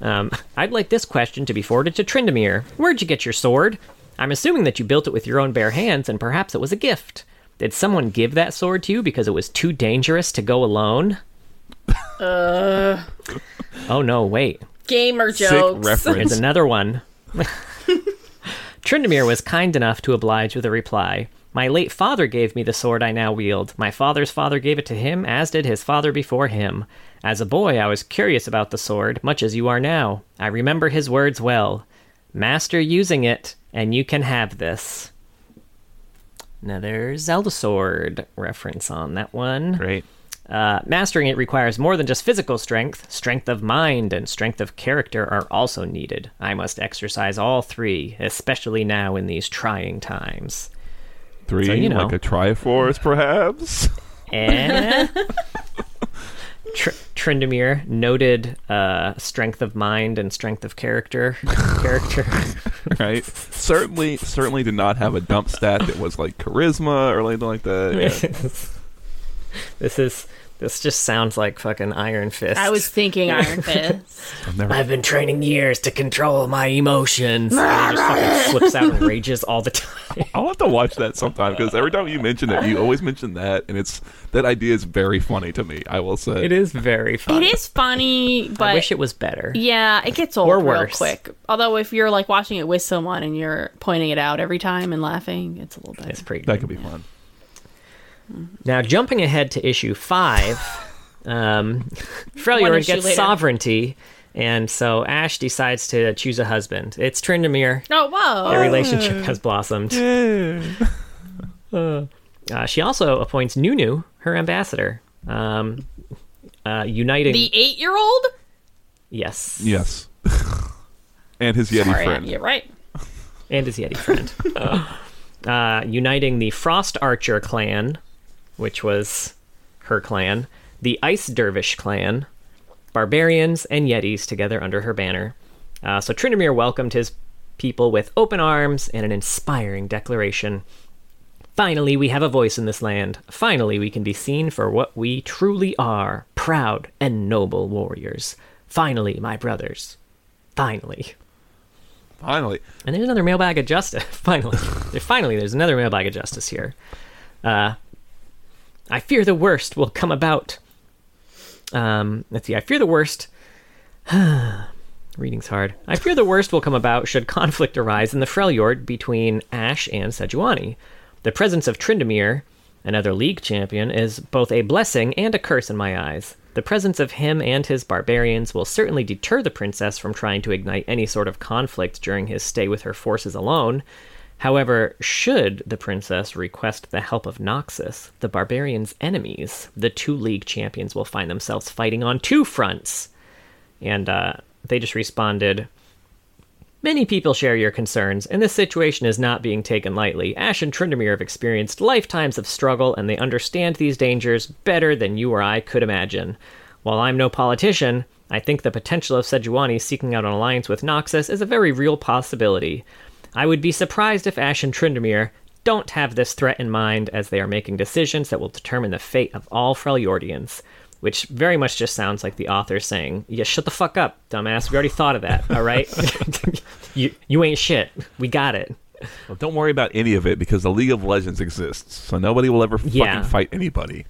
Um, I'd like this question to be forwarded to Tryndamere. Where'd you get your sword? I'm assuming that you built it with your own bare hands, and perhaps it was a gift. Did someone give that sword to you because it was too dangerous to go alone? Uh, Oh no, wait. Gamer Sick jokes. reference. Here's another one. Tryndamere was kind enough to oblige with a reply. My late father gave me the sword I now wield. My father's father gave it to him, as did his father before him. As a boy, I was curious about the sword, much as you are now. I remember his words well. Master using it, and you can have this. Another Zelda sword reference on that one. Great. Uh, mastering it requires more than just physical strength. Strength of mind and strength of character are also needed. I must exercise all three, especially now in these trying times. Three, So, you know. like a Triforce, perhaps. And Tr- Tryndamere noted uh, strength of mind and strength of character. character. right? certainly, certainly did not have a dump stat that was like charisma or anything like that. Yeah. this is this just sounds like fucking Iron Fist. I was thinking Iron Fist. I've never. I've been training years to control my emotions. and he just fucking flips out and rages all the time. I'll have to watch that sometime because every time you mention it, you always mention that, and it's that idea is very funny to me. I will say. It is very funny. It is funny, but I wish it was better. yeah, it gets old Or real quick. Although if you're like watching it with someone and you're pointing it out every time and laughing, it's a little bit. It's pretty That could be fun. Now, jumping ahead to issue five, um, Freljord gets later. sovereignty, and so Ash decides to choose a husband. It's Tryndamere. Oh whoa! Their relationship has blossomed. Uh, she also appoints Nunu her ambassador, um, uh, uniting. the eight-year-old. yes, Yes. and his Yeti Sorry, friend. you're right. and his Yeti friend. uh, uniting the Frost Archer clan, which was her clan, the Ice Dervish clan, barbarians, and Yetis together under her banner. Uh, so Tryndamere welcomed his people with open arms and an inspiring declaration. Finally, we have a voice in this land. Finally, we can be seen for what we truly are proud and noble warriors. Finally, my brothers. Finally. Finally. And there's another mailbag of justice. Finally, finally, there's another mailbag of justice here. Uh, I fear the worst will come about. Um, let's see. I fear the worst. Reading's hard. I fear the worst will come about should conflict arise in the Freljord between Ash and Sejuani. The presence of Tryndamere, another league champion, is both a blessing and a curse in my eyes. The presence of him and his barbarians will certainly deter the princess from trying to ignite any sort of conflict during his stay with her forces alone. However, should the princess request the help of Noxus, the barbarians' enemies, the two league champions will find themselves fighting on two fronts. And uh, they just responded, Many people share your concerns, and this situation is not being taken lightly. Ash and Tryndamere have experienced lifetimes of struggle, and they understand these dangers better than you or I could imagine. While I'm no politician, I think the potential of Sejuani seeking out an alliance with Noxus is a very real possibility. I would be surprised if Ash and Tryndamere don't have this threat in mind as they are making decisions that will determine the fate of all Freljordians. Which very much just sounds like the author saying, "Yeah, shut the fuck up, dumbass. We already thought of that. All right, you you ain't shit. We got it." Well, don't worry about any of it because the League of Legends exists, so nobody will ever Yeah. fucking fight anybody.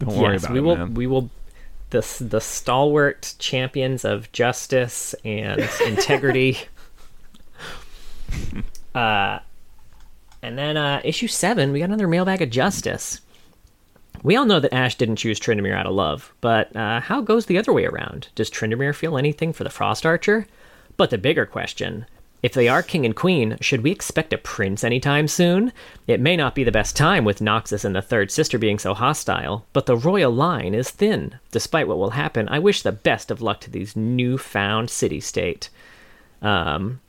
Don't worry yes, about we it, will. man. We will. The the stalwart champions of justice and integrity. uh, and then uh, issue seven, we got another mailbag of justice. We all know that Ash didn't choose Tryndamere out of love, but uh, how goes the other way around? Does Tryndamere feel anything for the Frost Archer? But the bigger question if they are king and queen, should we expect a prince anytime soon? It may not be the best time with Noxus and the third sister being so hostile, but the royal line is thin. Despite what will happen, I wish the best of luck to these newfound city state. Um,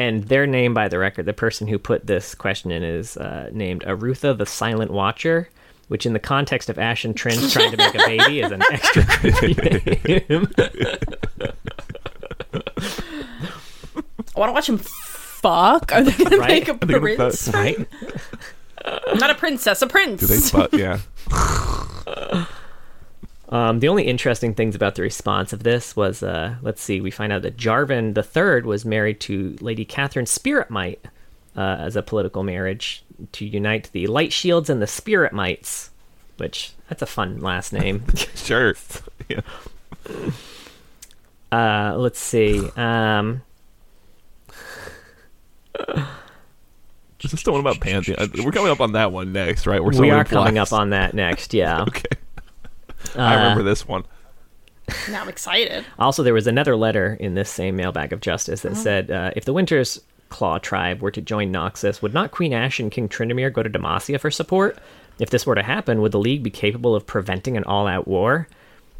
and their name, by the record, the person who put this question in is uh, named Arutha the Silent Watcher, which, in the context of Ash and Trin trying to make a baby, is an extra creepy name. I want to watch him fuck. Are they gonna Right? make a Are they gonna prince? fuck? right? Not a princess, a prince. Do they fuck? Yeah. Um, the only interesting things about the response of this was, uh, let's see, we find out that Jarvan III was married to Lady Catherine Spirit Might uh, as a political marriage to unite the Light Shields and the Spirit Mites, which that's a fun last name. Sure. Yeah. Uh, let's see. Um, Is this the one about Pantheon? Uh, We're coming up on that one next, right? We're we are in coming up on that next. Yeah. Okay, I Uh, remember this one. Now I'm excited. Also, there was another letter in this same mailbag of justice that said, uh, if the Winter's Claw tribe were to join Noxus, would not Queen Ash and King Tryndamere go to Demacia for support? If this were to happen, would the League be capable of preventing an all-out war?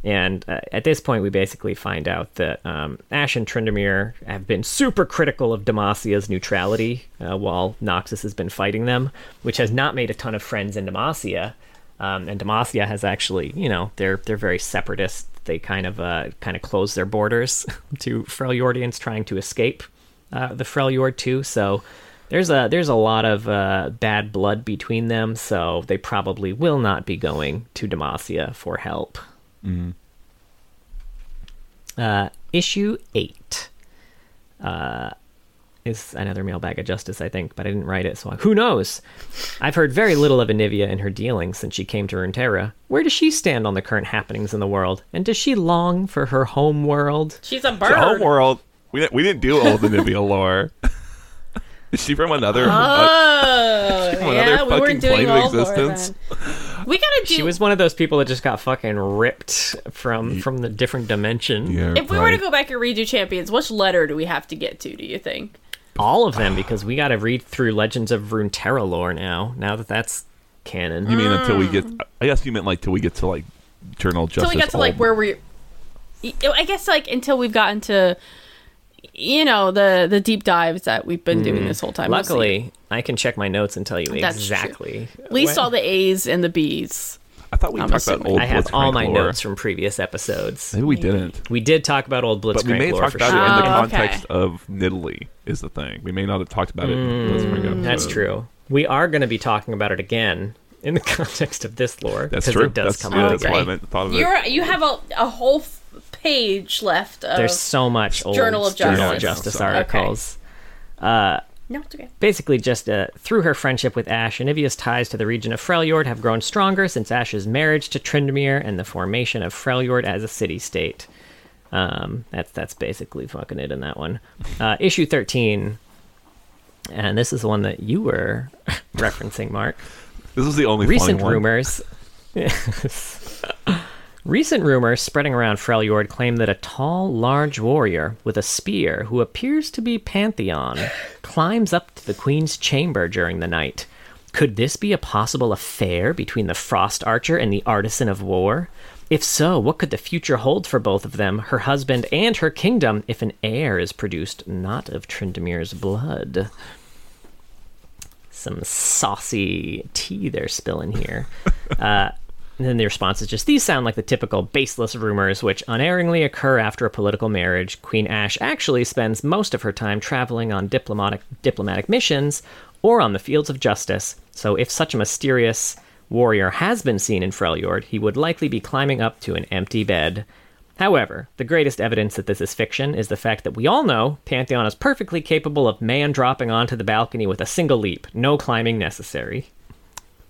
And uh, at this point, we basically find out that um, Ash and Tryndamere have been super critical of Demacia's neutrality uh, while Noxus has been fighting them, which has not made a ton of friends in Demacia. Um, and Demacia has actually, you know, they're they're very separatist. They kind of uh, kind of close their borders to Freljordians trying to escape uh, the Freljord too. So there's a there's a lot of uh, bad blood between them. So they probably will not be going to Demacia for help. Uh, issue eight uh, is another mailbag of justice, I think, but I didn't write it, so who knows? I've heard very little of Anivia and her dealings since she came to Runeterra. Where does she stand on the current happenings in the world, and does she long for her home world? She's a The bird. homeworld. We didn't, we didn't do all the Nivea lore. Is she from another? Oh, From yeah, another we fucking weren't doing plane of all lore existence? then. We gotta do. She was one of those people that just got fucking ripped from from the different dimension. yeah, if we were to go back and redo Champions, which letter do we have to get to? Do you think? All of them, because we got to read through Legends of Runeterra lore now. Now that that's canon. You mean until we mm. get? I guess you meant like till we get to like Eternal of Until we get to like where we. I guess like until we've gotten to, you know, the the deep dives that we've been doing mm. this whole time. We'll. Luckily, I can check my notes and tell you That's true. exactly. at least when- all the A's and the B's. I thought we I'm talked about assuming. old. I have all my lore. notes from previous episodes. Maybe we didn't. We did talk about old Blitzcrank But we may have lore talked about sure. it in the Oh, okay. context of Nidalee is the thing. We may not have talked about it in Blitzcrank. Mm, That's true. We are going to be talking about it again in the context of this lore. That's true. It does that's come yeah, up that's why I again. meant thought of it. You're you have a a whole f- page left. Of, There's so much old Journal of Journal of Justice. Justice Okay. articles. no, it's okay. Basically, just uh, through her friendship with Ash, Anivia's ties to the region of Freljord have grown stronger since Ash's marriage to Tryndamere and the formation of Freljord as a city-state. Um, that's that's basically fucking it in that one. Uh, issue 13, and this is the one that you were referencing, Mark. This is the only Recent rumors. Recent rumors spreading around Freljord claim that a tall, large warrior with a spear who appears to be Pantheon climbs up to the Queen's chamber during the night. Could this be a possible affair between the Frost Archer and the Artisan of War? If so, what could the future hold for both of them, her husband and her kingdom, if an heir is produced not of Tryndamere's blood? Some saucy tea they're spilling here. Uh, and then the response is just these sound like the typical baseless rumors which unerringly occur after a political marriage. Queen Ash actually spends most of her time traveling on diplomatic diplomatic missions or on the fields of justice. So if such a mysterious warrior has been seen in Freljord, he would likely be climbing up to an empty bed. However, the greatest evidence that this is fiction is the fact that we all know Pantheon is perfectly capable of man dropping onto the balcony with a single leap, no climbing necessary.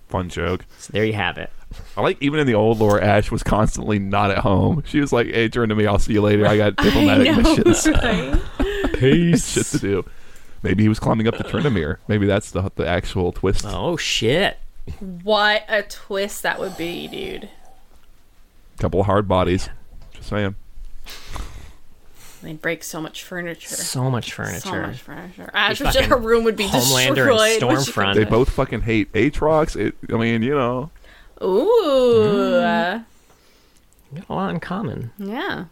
Fun joke. So there you have it. I like even in the old lore, Ash was constantly not at home. She was like, "Hey, turn to me. I'll see you later. I got diplomatic missions, shit to do." Maybe he was climbing up to Tryndamere. Maybe that's the the actual twist. Oh shit. What a twist that would be, dude. Couple of hard bodies. Just saying. They break so much furniture. So much furniture. So much furniture. Ash, fucking her room would be Homelander destroyed. and Stormfront. They both fucking hate Aatrox. It, I mean, you know, Ooh. We got a lot in common. yeah.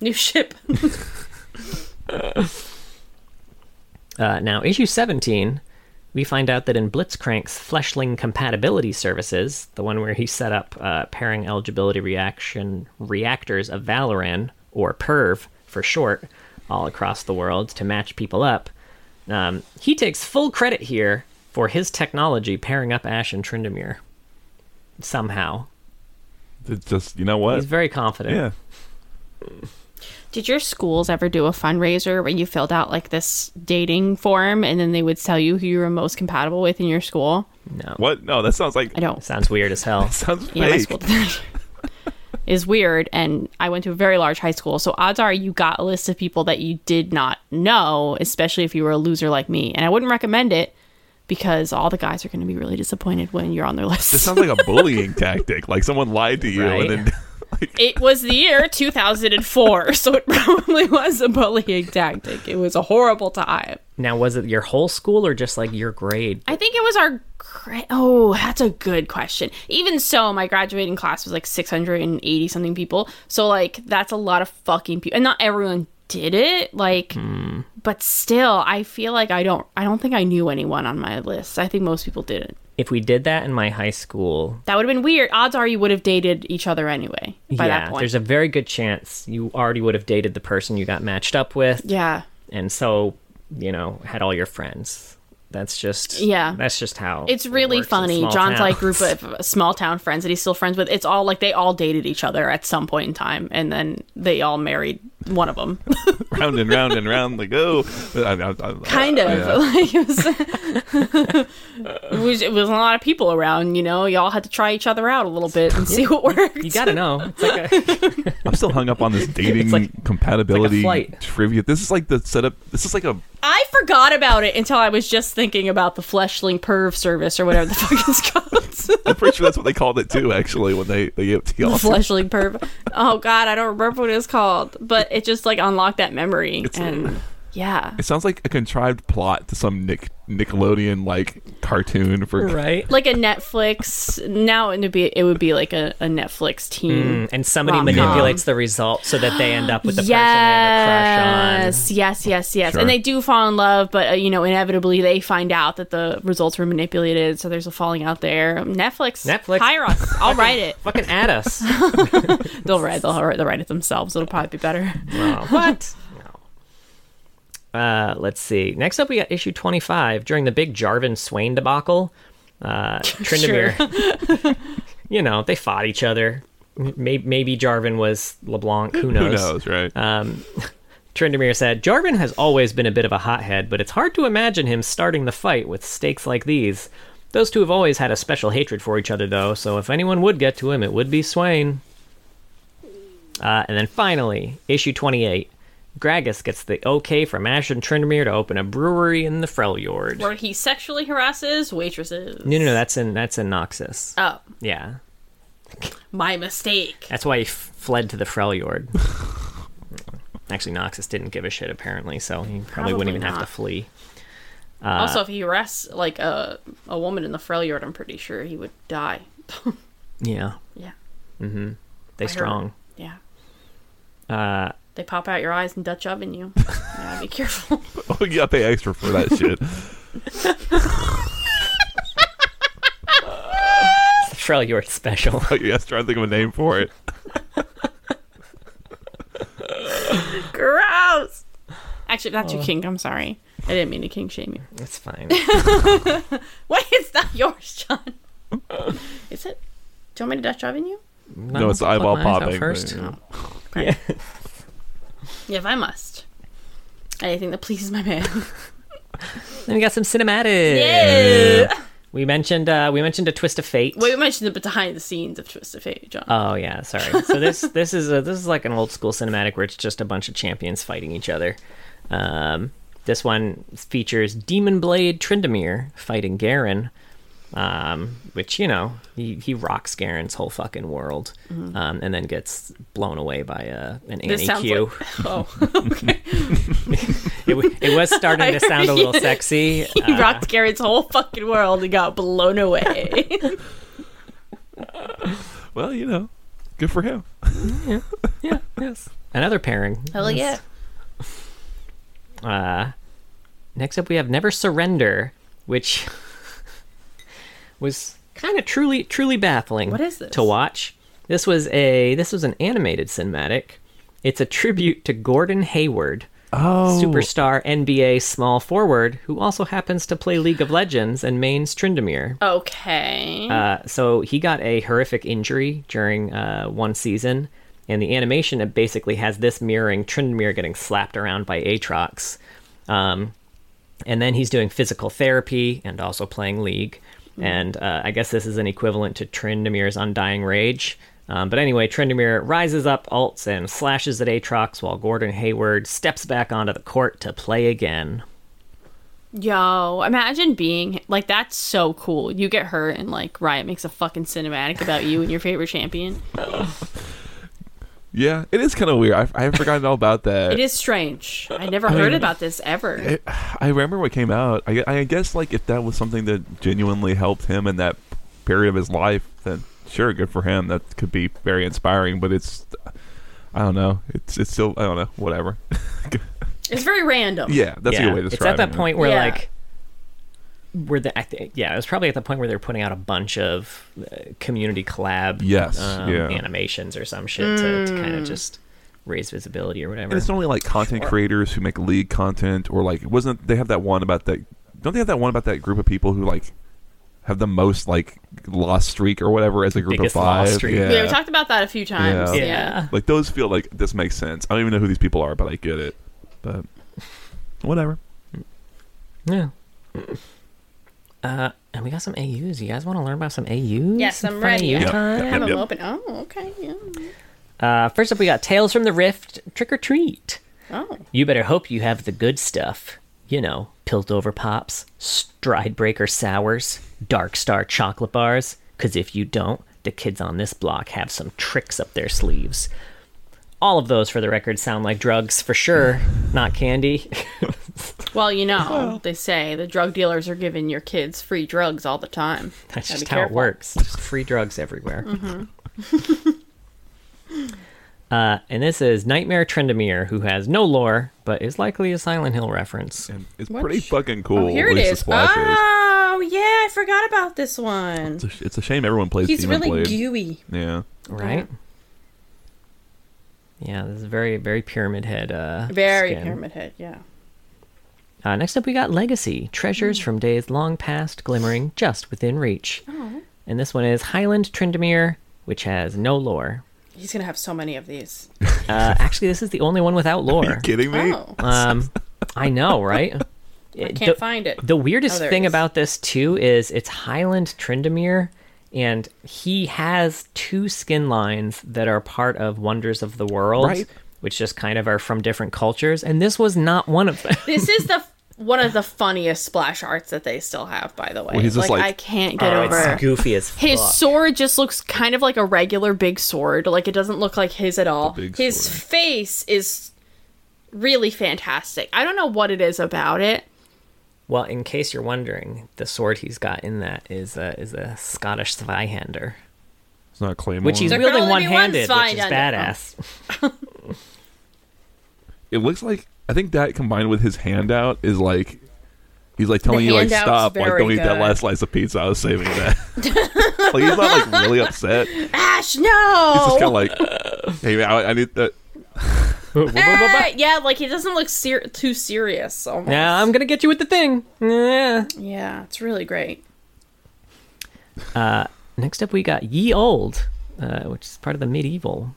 New ship. Uh, now, issue 17, we find out that in Blitzcrank's Fleshling compatibility services, the one where he set up uh, pairing eligibility reaction reactors of Valoran, or PERV for short, all across the world to match people up, um, he takes full credit here for his technology pairing up Ash and Tryndamere. Somehow. it's just you know what? He's very confident. Yeah. Did your schools ever do a fundraiser where you filled out like this dating form and then they would tell you who you were most compatible with in your school? No. What? No, that sounds like I don't. Sounds weird as hell. sounds Yeah, my school did that. is weird. And I went to a very large high school, so odds are you got a list of people that you did not know, especially if you were a loser like me. And I wouldn't recommend it because all the guys are going to be really disappointed when you're on their list. This sounds like a bullying tactic. Like someone lied to you Right. and then like, it was the year 2004, so it probably was a bullying tactic. It was a horrible time. Now, was it your whole school or just like your grade? I think it was our gra- oh, that's a good question. Even so, my graduating class was like 680 something people. So like that's a lot of fucking people. And not everyone did it. Like hmm. but still, I feel like I don't I don't think I knew anyone on my list. I think most people didn't. If we did that in my high school, That would have been weird. Odds are you would have dated each other anyway by yeah, that point. there's a very good chance you already would have dated the person you got matched up with, yeah. and so you know had all your friends. That's just Yeah. That's just how It's it really in funny. John's like group of small town friends that he's still friends with. It's all like they all dated each other at some point in time, and then they all married one of them. round and round and round they go. I- I- I- kind of yeah. like it was, it was. It was a lot of people around. You know, y'all had to try each other out a little bit and see what worked. You gotta know. It's like a, I'm still hung up on this dating like- compatibility flight. trivia. This is like the setup. This is like a I forgot about it until I was just thinking about the Fleshling Perv service or whatever the fuck it's called. I'm pretty sure that's what they called it too. Actually, when they they gave it to the y'all. Fleshling Perv. Oh God, I don't remember what it was called, but it just like unlocked that memory It's- and yeah. It sounds like a contrived plot to some Nick Nickelodeon like cartoon for right. like a Netflix. Now it would be it would be like a, a Netflix team. Mm, and somebody Rom-com. manipulates the result so that they end up with the person they have a crush yes, yes, yes, yes, Sure. and they do fall in love, but uh, you know, inevitably they find out that the results were manipulated, so there's a falling out there. Netflix, Netflix. hire us. I'll write it. Fucking add us. They'll write. They'll write, they'll write it themselves. It'll probably be better. What? Uh, let's see. Next up, we got issue 25. During the big Jarvan Swain debacle, uh, Tryndamere, you know, they fought each other. Maybe, maybe Jarvan was LeBlanc. Who knows? who knows, right? Um, Tryndamere said, Jarvan has always been a bit of a hothead, but it's hard to imagine him starting the fight with stakes like these. Those two have always had a special hatred for each other, though, so if anyone would get to him, it would be Swain. Uh, and then finally, issue 28. Gragas gets the okay from Ash and Tryndamere to open a brewery in the Freljord. Where he sexually harasses waitresses. No, no, no, that's in that's in Noxus. Oh, Yeah, my mistake. that's why he f- fled to the Freljord. Actually, Noxus didn't give a shit apparently, so he probably, Probably wouldn't even have to flee. Uh, also, if he arrests like a a woman in the Freljord, I'm pretty sure he would die. Yeah, yeah, they I heard. strong. yeah. Uh, They pop out your eyes and Dutch oven you. yeah, be careful. oh, you gotta pay extra for that shit. Freljord special. Oh, yes, trying to think of a name for it. Gross. Actually, that's your oh. kink. I'm sorry. I didn't mean to kink shame you. It's fine. Wait, it's not yours, John. Is it? Do you want me to Dutch oven you? No, it's I'll eyeball plug my eyes out popping. first. Oh, yeah. Yeah. Yeah, if I must. Anything that pleases my man. Then we got some cinematics. yeah. We mentioned uh, we mentioned a twist of fate. Wait, we mentioned the behind the scenes of Twist of Fate, John. Oh yeah, sorry. So this this is a, this is like an old school cinematic where it's just a bunch of champions fighting each other. Um, this one features Demon Blade Tryndamere fighting Garen, um, which you know he, he rocks Garen's whole fucking world, um, and then gets blown away by uh, an this Annie Q. like. Oh, okay. it, it was starting to sound a little sexy. he uh, rocked Garrett's whole fucking world and got blown away. Well, you know, good for him. yeah, yes. Another pairing. Hell yeah. Uh, next up, we have Never Surrender, which was kind of truly, truly baffling. What is this? to watch? This was a this was an animated cinematic. It's a tribute to Gordon Hayward, Oh, superstar NBA small forward who also happens to play League of Legends and mains Tryndamere. Okay. Uh, so he got a horrific injury during uh, one season, and the animation it basically has this mirroring Tryndamere getting slapped around by Aatrox. Um, and then he's doing physical therapy and also playing League. And uh, I guess this is an equivalent to Tryndamere's Undying Rage. Um, but anyway, Tryndamere rises up, ults, and slashes at Aatrox while Gordon Hayward steps back onto the court to play again. Yo, imagine being like that's so cool. You get hurt and like Riot makes a fucking cinematic about you and your favorite champion. Yeah, it is kind of weird. I, I have forgotten all about that. It is strange. I never heard about this ever. It- I remember what came out. I, I guess like if that was something that genuinely helped him in that period of his life, then sure, good for him. That could be very inspiring. But it's, I don't know. It's it's still I don't know. Whatever. It's very random. yeah, that's a good way to describe it. it's at that it. point where Yeah. like where the I think yeah, it was probably at the point where they're putting out a bunch of uh, community collab Yes, um, yeah. animations or some shit to, to kind Mm. of just raise visibility or whatever. And it's only like content creators who make league content, or like wasn't they have that one about that? Don't they have that one about that group of people who like have the most like lost streak or whatever as a group Biggest of five? lost streak. Yeah. Yeah, we talked about that a few times. Yeah. Yeah. yeah. like those feel like this makes sense. I don't even know who these people are, but I get it. But whatever. Yeah. Uh, and we got some AUs. You guys want to learn about some AUs? Yes, I'm Fun ready. AU I Yep, time? yep, have them yep. open. Oh, okay. Yeah. Uh, first up, we got Tales from the Rift, Trick or Treat. Oh. You better hope you have the good stuff. You know, Piltover Pops, Stride Breaker Sours, Dark Star Chocolate Bars. Because if you don't, the kids on this block have some tricks up their sleeves. All of those, for the record, sound like drugs for sure, not candy. Well, you know, they say the drug dealers are giving your kids free drugs all the time. That's Gotta just be how it works. Just free drugs everywhere. uh, and this is Nightmare Tryndamere, who has no lore, but is likely a Silent Hill reference. And it's Which- pretty fucking cool. Oh, here at it is. Oh, yeah, I forgot about this one. It's, a, it's a shame everyone plays He's Demon really Blade. gooey. Yeah. Right? Yeah, this is very, very pyramid head. Uh, Very skin. pyramid head, yeah. Uh, next up, we got Legacy Treasures from days long past, glimmering just within reach. Oh. And this one is Highland Tryndamere, which has no lore. He's going to have so many of these. Uh, actually, this is the only one without Are you lore. kidding me? Oh, Um, I know, right? I can't the, find it. the weirdest Oh, thing about this too is it's Highland Tryndamere, and he has two skin lines that are part of Wonders of the World, Right. which just kind of are from different cultures, and this was not one of them. This is the one of the funniest splash arts that they still have, by the way. Well, he's just like, like- I can't get Oh, over it's goofy as His sword just looks kind of like a regular big sword. Like it doesn't look like his at all. His sword. face is really fantastic. I don't know what it is about it. Well, in case you're wondering, the sword he's got in that is a, is a Scottish Zweihander, It's not Claymore. which he's There wielding only be one one-handed, which is badass. it looks like I think that combined with his handout is like he's like telling you like stop, like don't eat that last slice of pizza. I was saving that. like he's not like really upset. Ash, no. He's just kind of like, hey, man, I, I need that. Ah, yeah, like he doesn't look ser- too serious. Almost. Now I'm gonna get you with the thing. Yeah. Yeah, it's really great. Uh, Next up, we got Ye Old, uh, which is part of the medieval.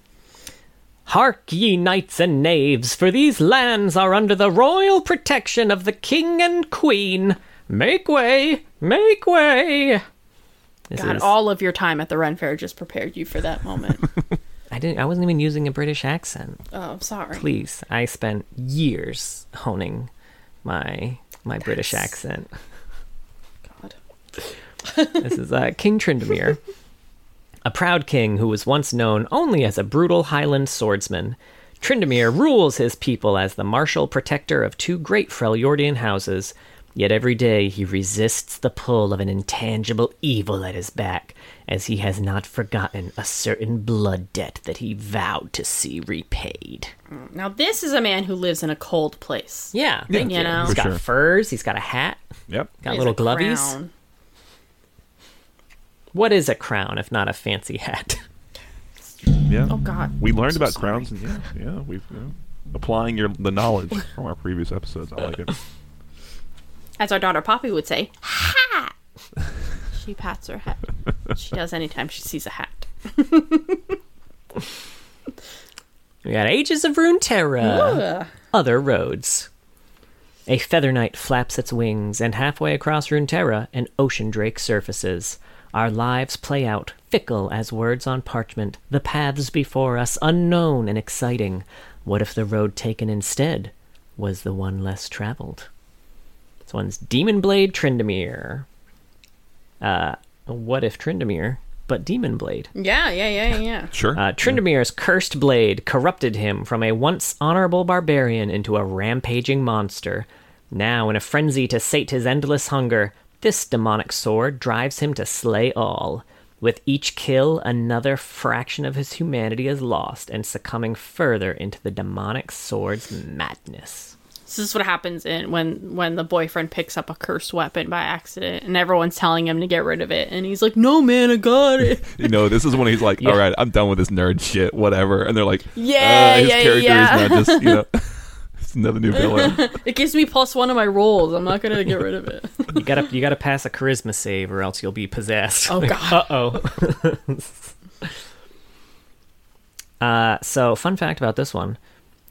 Hark, ye knights and knaves, for these lands are under the royal protection of the king and queen. Make way, make way. This God, is- all of your time at the Ren Fair just prepared you for that moment. I didn't. I wasn't even using a British accent. oh, I'm sorry. Please, I spent years honing my my British accent. God. This is uh, King Tryndamere, a proud king who was once known only as a brutal Highland swordsman. Tryndamere rules his people as the martial protector of two great Freljordian houses, yet every day he resists the pull of an intangible evil at his back, as he has not forgotten a certain blood debt that he vowed to see repaid. Now this is a man who lives in a cold place. Yeah, Yeah, thank you you. know. He's For got sure. furs, he's got a hat, Yep. got He little a glovies. Crown. What is a crown if not a fancy hat? Yeah. Oh God. We learned So about sorry. crowns and yeah, yeah, we've you know, applying your the knowledge from our previous episodes. I like it. As our daughter Poppy would say, hat. she pats her hat. She does anytime she sees a hat. We got Ages of Runeterra. Ugh. Other roads. A feather knight flaps its wings, and halfway across Runeterra, an ocean drake surfaces. Our lives play out, fickle as words on parchment, the paths before us unknown and exciting. What if the road taken instead was the one less traveled? This one's Demon Blade Tryndamere. Uh, what if Tryndamere, but Demon Blade? Yeah, yeah, yeah, yeah. Sure. Uh, Tryndamere's cursed blade corrupted him from a once honorable barbarian into a rampaging monster. Now, in a frenzy to sate his endless hunger, this demonic sword drives him to slay all. With each kill, another fraction of his humanity is lost and succumbing further into the demonic sword's madness. This is what happens in when when the boyfriend picks up a cursed weapon by accident, and everyone's telling him to get rid of it, and he's like, "No, man, I got it." you know, this is when he's like, Yeah. "All right, I'm done with this nerd shit, whatever," and they're like, Yeah, uh, his yeah, character yeah. is not just you know, it's another new villain." it gives me plus one of my rolls. I'm not gonna get rid of it. You gotta you gotta pass a charisma save or else you'll be possessed. Oh, God. Uh oh. uh, so fun fact about this one.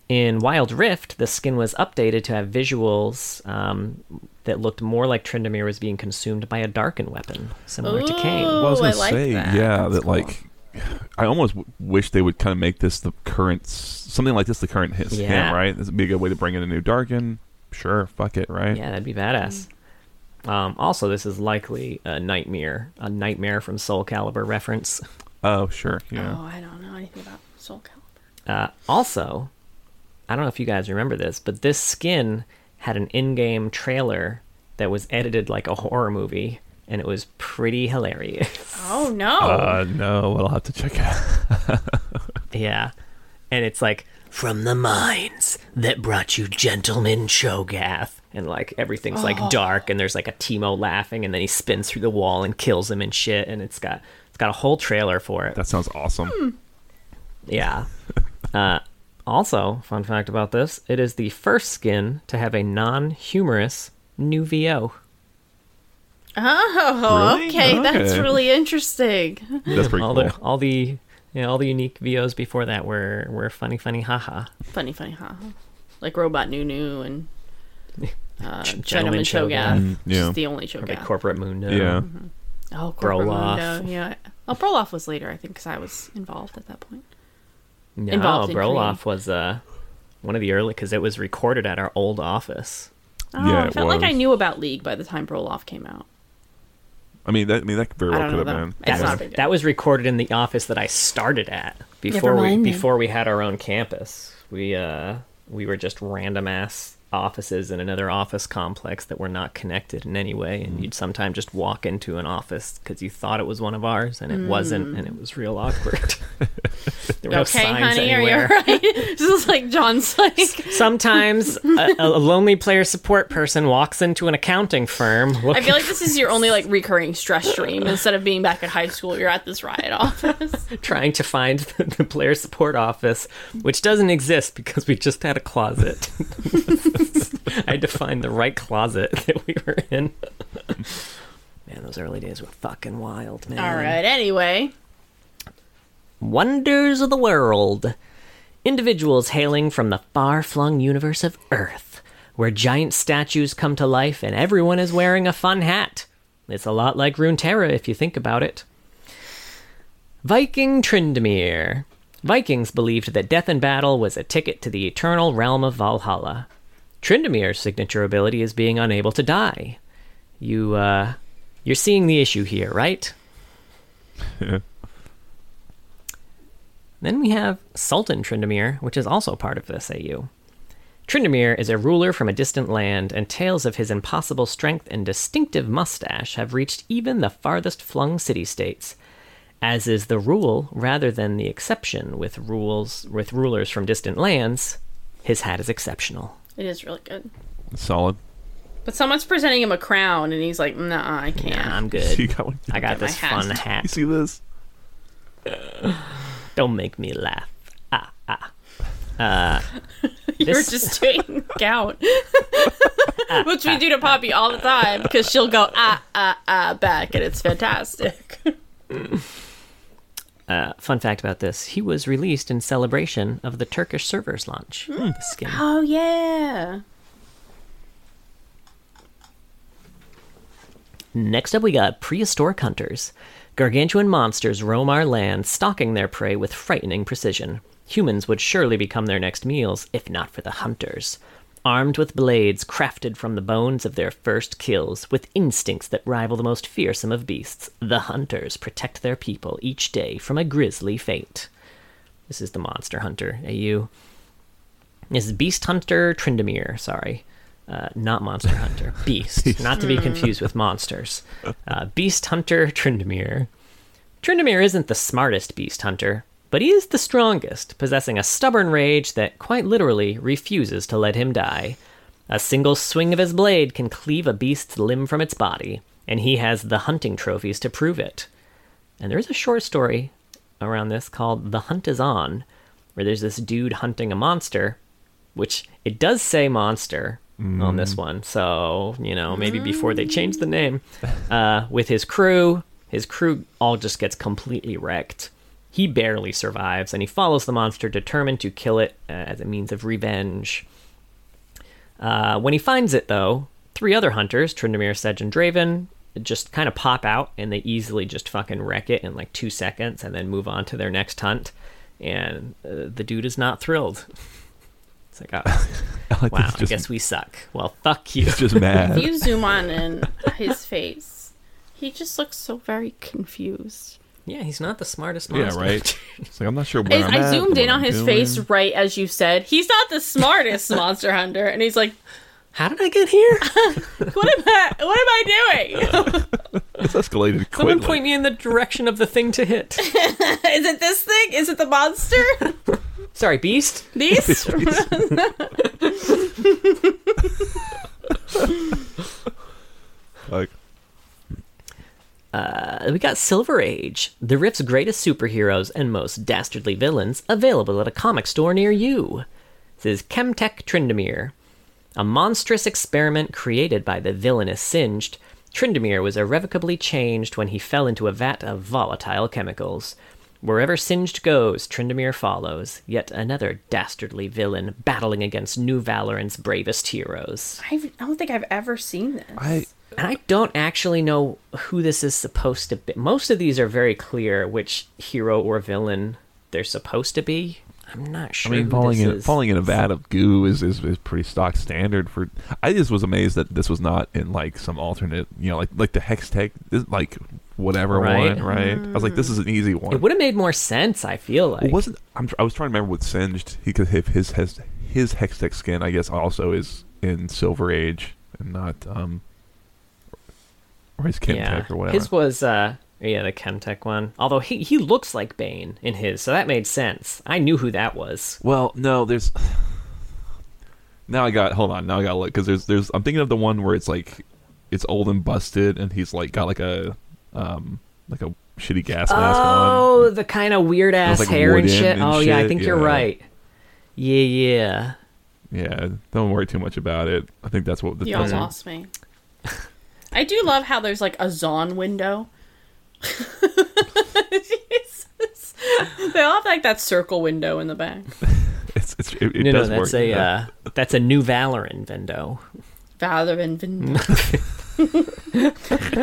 In Wild Rift, the skin was updated to have visuals um, that looked more like Tryndamere was being consumed by a darkened weapon, similar to Kayn. Ooh. Well, I was Oh, gonna I like say, that. yeah, That's that cool. like, I almost w- wish they would kind of make this the current, something like this, the current hit skin, Yeah. right? This would be a good way to bring in a new Darkin. Sure, fuck it, right? Yeah, that'd be badass. Um, also, this is likely a nightmare, a nightmare from Soul Calibur reference. Oh, sure, yeah. Oh, I don't know anything about Soul Calibur. Uh, also, I don't know if you guys remember this, but this skin had an in-game trailer that was edited like a horror movie, and it was pretty hilarious. Oh no! Uh, no, I'll have to check it. out. yeah, and it's like from the mines that brought you gentlemen Cho'Gath, and like everything's like dark, and there's like a Teemo laughing, and then he spins through the wall and kills him and shit, and it's got it's got a whole trailer for it. That sounds awesome. Yeah. uh, also, fun fact about this: it is the first skin to have a non-humorous new VO. Oh, Really? okay, that's really interesting. That's pretty all cool. the all the you know, all the unique VOs before that were were funny, funny, haha. Funny, funny, huh? Like Robot Nunu and uh, Ch- Gentleman Gentleman Cho'Gath. Cho'Gath. Mm, yeah. Just the only Or like corporate Mundo. yeah. oh, Corporate Brolaf. Mundo, Yeah. Oh, Brolaf was later, I think, because I was involved at that point. No, Involved in Brolaf was uh one of the early because it was recorded at our old office. Oh, Yeah, I it felt like I knew about League by the time Brolaf came out. I mean, that I mean that very well could have been. though. It's That not was, that was recorded in the office that I started at before we mind then. before we had our own campus. We uh we were just random ass offices in another office complex that were not connected in any way, Mm. and you'd sometimes just walk into an office because you thought it was one of ours and it wasn't, and it was real awkward. there were no Mm. okay, signs honey, anywhere. are you alright? this is like John's like. Sometimes a, a lonely player support person walks into an accounting firm. I feel like this is your only like recurring stress stream. Instead of being back at high school, you're at this riot office. trying to find the, the player support office, which doesn't exist because we just had a closet. I had to find the right closet that we were in. Man, those early days were fucking wild, man. All right. Anyway, Wonders of the world. Individuals hailing from the far flung universe of Earth, where giant statues come to life and everyone is wearing a fun hat. It's a lot like Runeterra if you think about it. Viking Tryndamere. Vikings believed that death in battle was a ticket to the eternal realm of Valhalla. Tryndamere's signature ability is being unable to die. You, uh, you're seeing the issue here, right? Then we have Sultan Tryndamere, which is also part of this AU. Tryndamere is a ruler from a distant land, and tales of his impossible strength and distinctive mustache have reached even the farthest flung city states. As is the rule rather than the exception with rules with rulers from distant lands, his hat is exceptional. It is really good. Solid. But someone's presenting him a crown, and he's like, "Nah, I can't." Yeah, I'm good. You good. got one? I got this hat. fun hat. You see this? Don't make me laugh. Ah ah. Uh, You're this- just doing gout, which we do to Poppy all the time because she'll go ah ah ah back, and it's fantastic. Uh, fun fact about this: he was released in celebration of the Turkish servers launch. The skin. oh yeah. Next up, we got prehistoric hunters. Gargantuan monsters roam our land, stalking their prey with frightening precision. Humans would surely become their next meals if not for the hunters. Armed with blades crafted from the bones of their first kills, with instincts that rival the most fearsome of beasts, the hunters protect their people each day from a grisly fate. This is the monster hunter, AU. This is Beast Hunter Tryndamere, sorry. Uh, not Monster Hunter. Beast. not to be confused with monsters. Uh, beast Hunter Tryndamere. Tryndamere isn't the smartest beast hunter, but he is the strongest, possessing a stubborn rage that quite literally refuses to let him die. A single swing of his blade can cleave a beast's limb from its body, and he has the hunting trophies to prove it. And there's a short story around this called The Hunt Is On, where there's this dude hunting a monster, which it does say monster on this one. So, you know, maybe before they change the name, uh, with his crew, his crew all just gets completely wrecked. He barely survives, and he follows the monster, determined to kill it uh, as a means of revenge. Uh, when he finds it, though, three other hunters, Tryndamere, Sedge, and Draven, just kind of pop out and they easily just fucking wreck it in like two seconds and then move on to their next hunt. And uh, the dude is not thrilled. It's like, oh, I like wow, this I guess we suck. Well, fuck you. He's just mad. If you zoom on in his face, he just looks so very confused. Yeah, he's not the smartest monster. yeah, right. It's like I'm not sure where I, I'm I at, zoomed in on I'm his doing. face right as you said. He's not the smartest monster hunter, and he's like, How did I get here? "What am I? What am I doing? It's escalated Someone quickly. point me in the direction of the thing to hit. Is it this thing? Is it the monster? Sorry, beast. Beast. Like, Uh, we got Silver Age, the Rift's greatest superheroes and most dastardly villains, available at a comic store near you. This is Chemtech Tryndamere. A monstrous experiment created by the villainous Singed, Tryndamere was irrevocably changed when he fell into a vat of volatile chemicals. Wherever Singed goes, Tryndamere follows, yet another dastardly villain battling against New Valoran's bravest heroes. I've, I don't think I've ever seen this. I And I don't actually know who this is supposed to be. Most of these are very clear which hero or villain they're supposed to be. I'm not sure. I mean, falling this in is. falling in a vat of goo is, is is pretty stock standard for. I just was amazed that this was not in like some alternate, you know, like like the hex tech, like whatever Right. one, right? I was like, this is an easy one. It would have made more sense. I feel like. Well, wasn't I'm, I was trying to remember with Singed. He could have his his his Hextech skin. I guess also is in Silver Age and not um or his Chemtech yeah, or whatever. his was uh yeah the Chemtech one. Although he he looks like Bane in his, so that made sense. I knew who that was. well, no, there's now I got hold on. Now I got to look because there's there's I'm thinking of the one where it's like it's old and busted and he's like got like a um like a shitty gas mask on. Oh, the kind of weird ass like, hair and shit. and oh yeah, I shit, think you're right. Yeah, yeah. Yeah, don't worry too much about it. I think that's what the Y'all lost me. I do love how there's like a Zaun window. Jesus. They all have like that circle window in the back. It's, it's it, it no, no, that's work. a yeah. uh, that's a new Valoran window. Valoran window.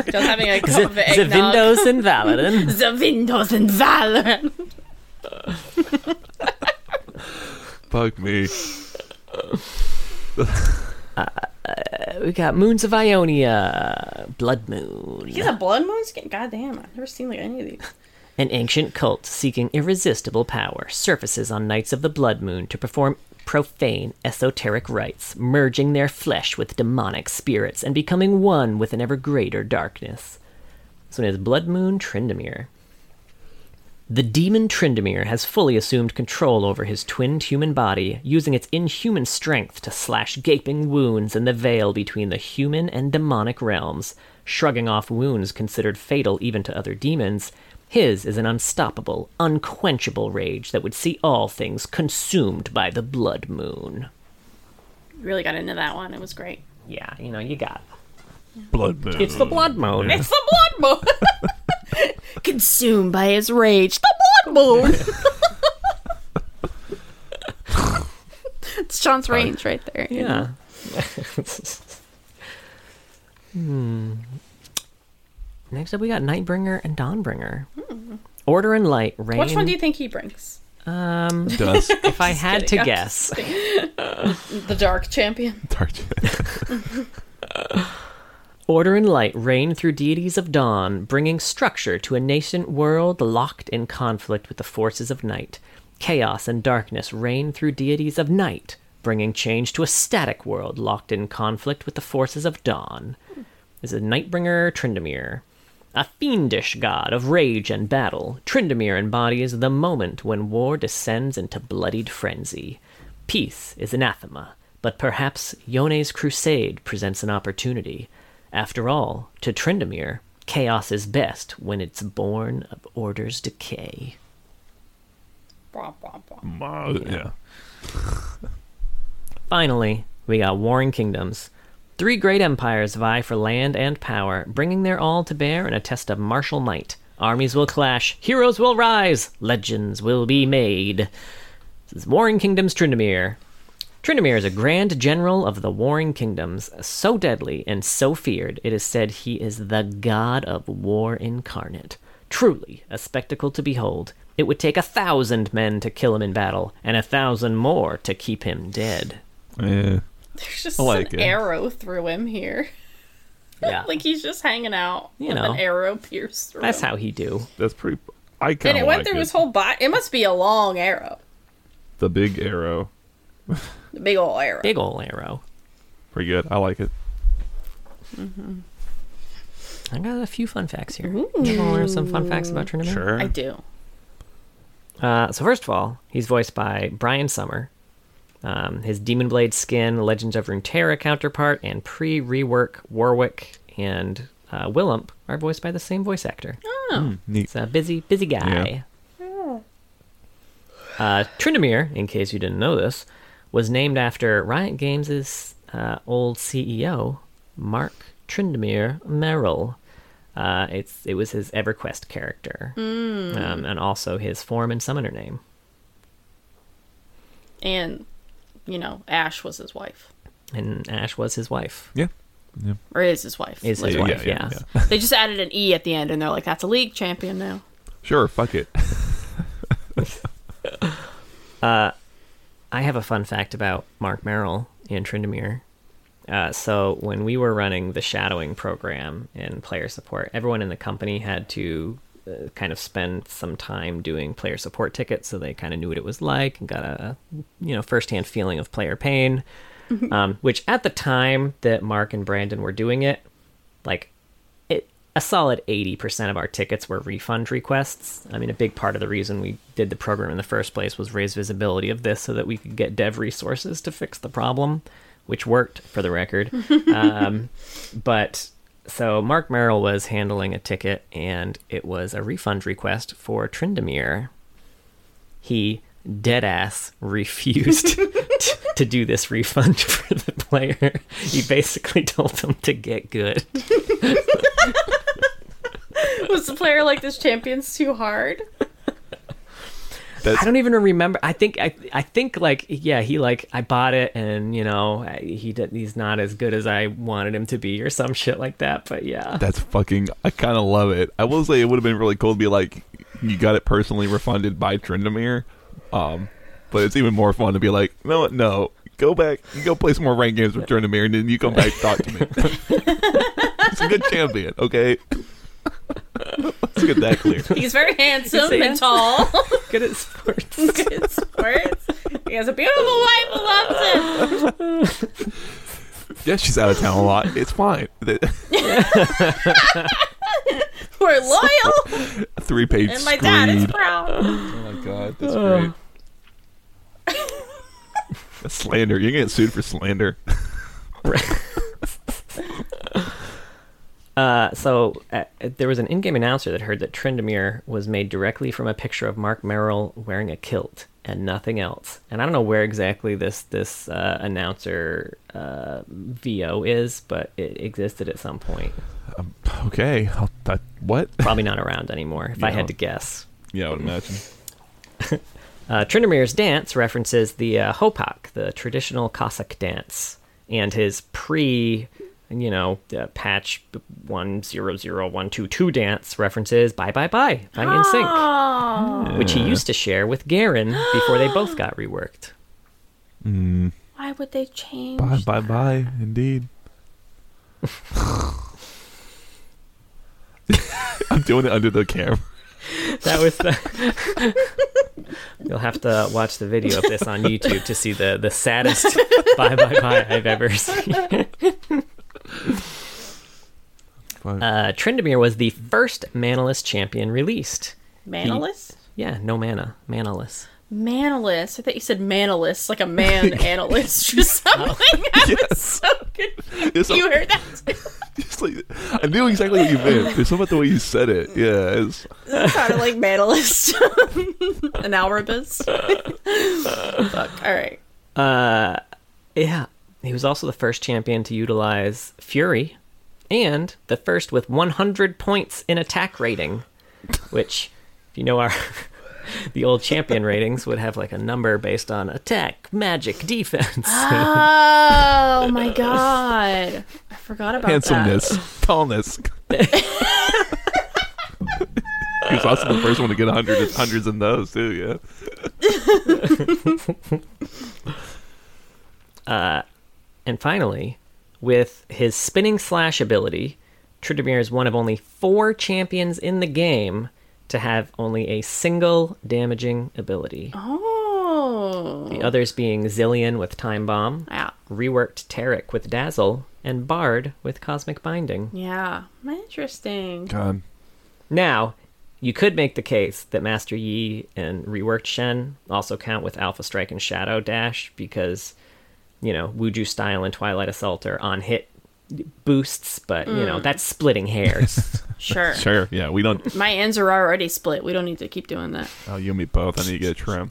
Just having a The, cup of the. Windows in Valoran. The windows in Valoran. Bug me. We got Moons of Ionia, Blood Moon, He's a blood moon skin. God damn, I've never seen like any of these. an ancient cult seeking irresistible power, surfaces on nights of the Blood Moon to perform profane, esoteric rites, merging their flesh with demonic spirits and becoming one with an ever greater darkness. This one is Blood Moon Tryndamere. The demon Tryndamere has fully assumed control over his twinned human body, using its inhuman strength to slash gaping wounds in the veil between the human and demonic realms. Shrugging off wounds considered fatal even to other demons, his is an unstoppable, unquenchable rage that would see all things consumed by the blood moon. Really got into that one. It was great. Yeah, you know, you got Blood moon. It's the blood moon. It's the blood moon. Consumed by his rage. The blood moon. it's Sean's range right there. you? Yeah. hmm. next up, we got Nightbringer and Dawnbringer. Order and light reign. Which one do you think he brings? Um, Does if I had kidding, to I'm guess, The Dark Champion. Dark Order and light reign through deities of dawn, bringing structure to a nascent world locked in conflict with the forces of night. Chaos and darkness reign through deities of night, bringing change to a static world locked in conflict with the forces of dawn. This is Nightbringer Tryndamere. A fiendish god of rage and battle, Tryndamere embodies the moment when war descends into bloodied frenzy. Peace is anathema, but perhaps Yone's crusade presents an opportunity. After all, to Tryndamere, chaos is best when it's born of order's decay. Yeah. Finally, we got Warring Kingdoms. Three great empires vie for land and power, bringing their all to bear in a test of martial might. Armies will clash, heroes will rise, legends will be made. This is Warring Kingdoms Tryndamere. Tryndamere is a grand general of the Warring Kingdoms, so deadly and so feared, it is said he is the god of war incarnate. Truly a spectacle to behold. It would take a thousand men to kill him in battle, and a thousand more to keep him dead. Yeah. There's just like an it. arrow through him here. Yeah, like he's just hanging out You with know. an arrow pierced through that's him. how he do. That's pretty. I kind of And of it went like through it. his whole body. It must be a long arrow. The big arrow. The big old arrow. Big old arrow. Pretty good. I like it. I got a few fun facts here. You want to learn some fun facts about Tryndamere? Sure. I do. Uh, so first of all, he's voiced by Brian Sommer. Um, his Demon Blade skin, Legends of Runeterra counterpart, and pre-rework Warwick and uh, Willump are voiced by the same voice actor. Oh. Neat. He's a busy, busy guy. Uh, Tryndamere, in case you didn't know this, was named after Riot Games' uh, old CEO, Marc Tryndamere Merrill. Uh, it's it was his EverQuest character, um, and also his form and summoner name. And, you know, Ash was his wife. And Ash was his wife. Yeah. Yeah. Or is his wife. Is his yeah, wife, yeah, yeah. yeah. They just added an E at the end and they're like, that's a league champion now. Sure. Fuck it. I have a fun fact about Marc Merrill and Tryndamere. Uh, so when we were running the shadowing program in player support, everyone in the company had to uh, kind of spend some time doing player support tickets, so they kind of knew what it was like and got a you know firsthand feeling of player pain. um, which at the time that Marc and Brandon were doing it, like a solid 80% of our tickets were refund requests. I mean, a big part of the reason we did the program in the first place was raise visibility of this so that we could get dev resources to fix the problem, which worked for the record. um, but so Marc Merrill was handling a ticket and it was a refund request for Tryndamere. He dead ass refused to, to do this refund for the player. He basically told them to get good. Was the player like this champion's too hard? That's I don't even remember. I think I I think like yeah, he like I bought it and you know he did, he's not as good as I wanted him to be or some shit like that. But yeah, that's fucking. I kind of love it. I will say it would have been really cool to be like, you got it personally refunded by Tryndamere. Um, but it's even more fun to be like, no, no, go back, you go play some more ranked games with Tryndamere, and then you come back and talk to me. It's a good champion, okay. Let's get that clear. He's very handsome He's and tall. good at sports. Good at sports. He has a beautiful wife who loves him. Yeah, she's out of town a lot. It's fine. We're loyal, Three page and my dad is proud. Oh my god, that's great. That's slander. You're getting sued for slander. Uh, so uh, there was an in-game announcer that heard that Tryndamere was made directly from a picture of Marc Merrill wearing a kilt and nothing else. And I don't know where exactly this this uh, announcer uh, VO is, but it existed at some point. Okay. I'll, that, what? Probably not around anymore, if I had to guess. Yeah, I would imagine. Uh, Tryndamere's dance references the uh, Hopak, the traditional Cossack dance, and his pre you know, the patch one zero zero one two two dance references "Bye Bye Bye" by NSYNC, Oh, which he used to share with Garen before they both got reworked. Mm, why would they change? bye, bye, bye. Indeed. I'm doing it under the camera. That was the. You'll have to watch the video of this on YouTube to see the the saddest "Bye Bye Bye" I've ever seen. But Uh, Tryndamere was the first manaless champion released. Manaless? Yeah, no mana, manaless. Manaless. I thought you said manaless, like a man analyst or something. I was Yes. so confused. It's a- You heard that? too? It's like, I knew exactly what you meant. It's something about the way you said it. Yeah, it's, It sounded like manalist. An Alrabus. Fuck. All right. Uh, yeah, he was also the first champion to utilize Fury, and the first with 100 points in attack rating, which, if you know our the old champion ratings, would have like a number based on attack, magic, defense. Oh my god. I forgot about handsomeness, tallness. he was also the first one to get hundreds, hundreds in those too. Yeah. Uh, And finally, with his spinning slash ability, Tryndamere is one of only four champions in the game to have only a single damaging ability. Oh. The others being Zilean with Time Bomb, Yeah. reworked Taric with Dazzle, and Bard with Cosmic Binding. Yeah. Interesting. God, Now, you could make the case that Master Yi and reworked Shen also count with Alpha Strike and Shadow Dash because, you know, Wuju Style and Twilight Assault are on hit boosts, but, you know, that's splitting hairs. Sure. sure. Yeah, we don't. My ends are already split. We don't need to keep doing that. Oh, you and me both. I need to get a trim.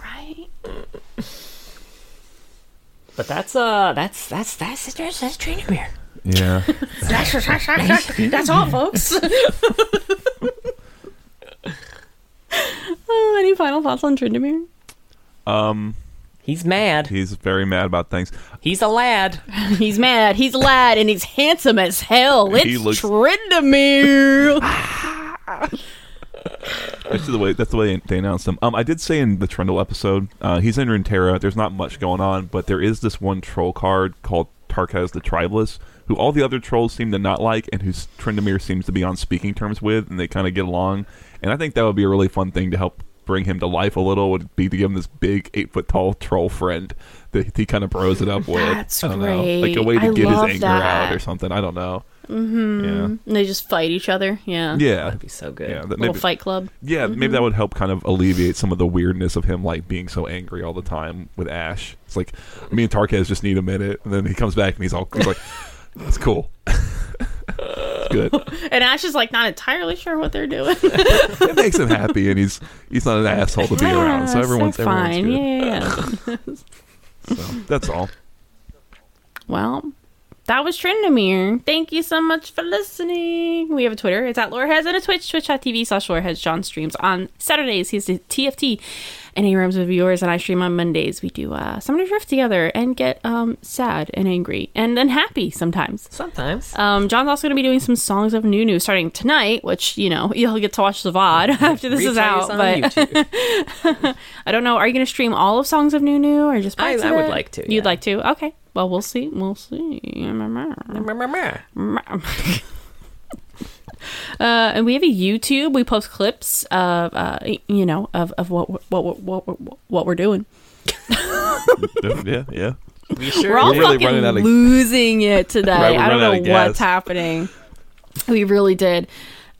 Right? but that's, uh, that's, that's, that's, that's, that's Tryndamere. Yeah. That's that's that's all, folks. oh, any final thoughts on Tryndamere? Um, He's mad. he's very mad about things. He's a lad. He's mad. He's a lad, and he's handsome as hell. It's He looks- Tryndamere. That's the way. That's the way they announced him. Um, I did say in the Trundle episode, uh, he's in Runeterra. There's not much going on, but there is this one troll card called Tarkaz the Tribeless, who all the other trolls seem to not like, and who Tryndamere seems to be on speaking terms with, and they kind of get along. And I think that would be a really fun thing to help bring him to life a little. Would be to give him this big eight foot tall troll friend that he kind of bros it up with. That's I don't know, like a way to I get his anger that. out or something. I don't know. Mm-hmm. And they just fight each other. Yeah. Yeah, yeah. That'd be so good. Yeah, that Little fight club. yeah, maybe that would help kind of alleviate some of the weirdness of him like being so angry all the time with Ashe. It's like me and Tarkaz just need a minute, and then he comes back and he's all he's like, "That's cool." good. And Ashe is like not entirely sure what they're doing. It makes him happy, and he's he's not an asshole to be around. So everyone's everyone's fine. good. Yeah, yeah, yeah. So that's all. Well, that was Tryndamere. Thank you so much for listening. We have a Twitter. It's at Loreheads and a Twitch, twitch.tv slash Loreheads. John streams on Saturdays. He's the TFT and he rooms with viewers, and I stream on Mondays. We do uh, Summoner's drift together and get um, sad and angry and then happy sometimes. Sometimes. Um, John's also going to be doing some songs of Nunu starting tonight, which you know you'll get to watch the VOD after this is out. But I don't know. Are you going to stream all of songs of Nunu or just I- parts I would like to, You'd yeah. like to? Okay. Well, we'll see. We'll see. Uh, and we have a YouTube. We post clips of, uh, you know, of, of what what what what what we're doing. yeah, yeah. We sure We're all We're really fucking running out of- losing it today. Right, I don't know what's happening. We really did.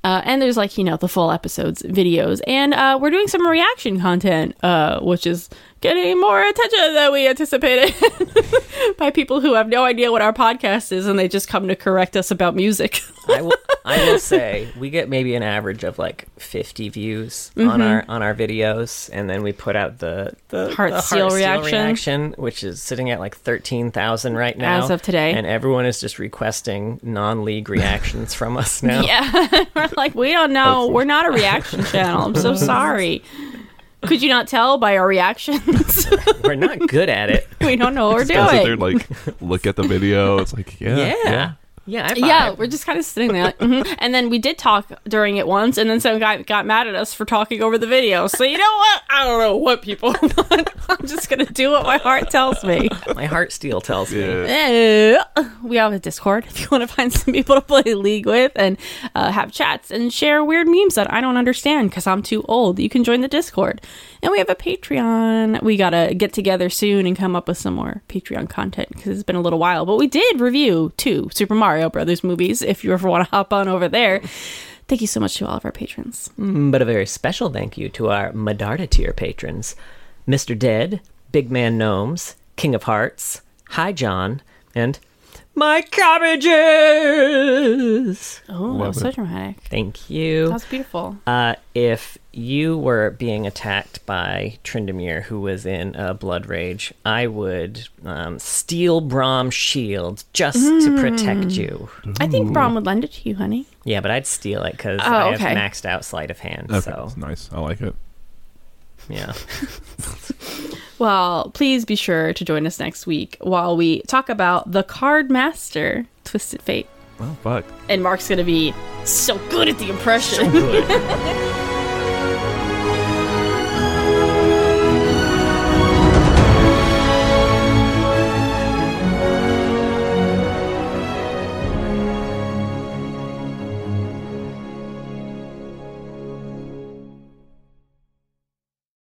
Uh, and there's like you know the full episodes videos and uh, we're doing some reaction content uh, which is getting more attention than we anticipated by people who have no idea what our podcast is and they just come to correct us about music. I will, I will say we get maybe an average of like 50 views on mm-hmm. our on our videos, and then we put out the the Heart the seal reaction. reaction, which is sitting at like 13,000 right now. As of today. and everyone is just requesting non-league reactions from us now. yeah we're like we don't know. We're not a reaction channel. I'm so sorry could you not tell by our reactions We're not good at it. we don't know what we're doing. gotta sit there, doing. like look at the video. It's like yeah, Yeah. yeah. Yeah. I yeah, we're just kind of sitting there. Like, mhm. And then we did talk during it once, and then some guy got mad at us for talking over the video. So you know what? I don't know what people want. I'm just gonna do what my heart tells me. My heart steel tells me. Yeah. We have a Discord if you want to find some people to play League with and uh, have chats and share weird memes that I don't understand because I'm too old. You can join the Discord. And we have a Patreon. We got to get together soon and come up with some more Patreon content because it's been a little while. But we did review two Super Mario Brothers movies if you ever want to hop on over there. Thank you so much to all of our patrons. Mm, But a very special thank you to our Medarda tier patrons Mr. Dead, Big Man Gnomes, King of Hearts, Hi John, and My Cabbages! Oh, that Love was so dramatic. Thank you. That was beautiful. Uh, if you were being attacked by Tryndamere, who was in a Blood Rage, I would um, steal Braum's shield just to protect you. I think Braum would lend it to you, honey. Yeah, but I'd steal it because Oh, I okay. have maxed out sleight of hand. Okay, So, that's nice. I like it. yeah. Well, please be sure to join us next week while we talk about the Card Master Twisted Fate. Oh fuck. And Mark's going to be so good at the impression. Good.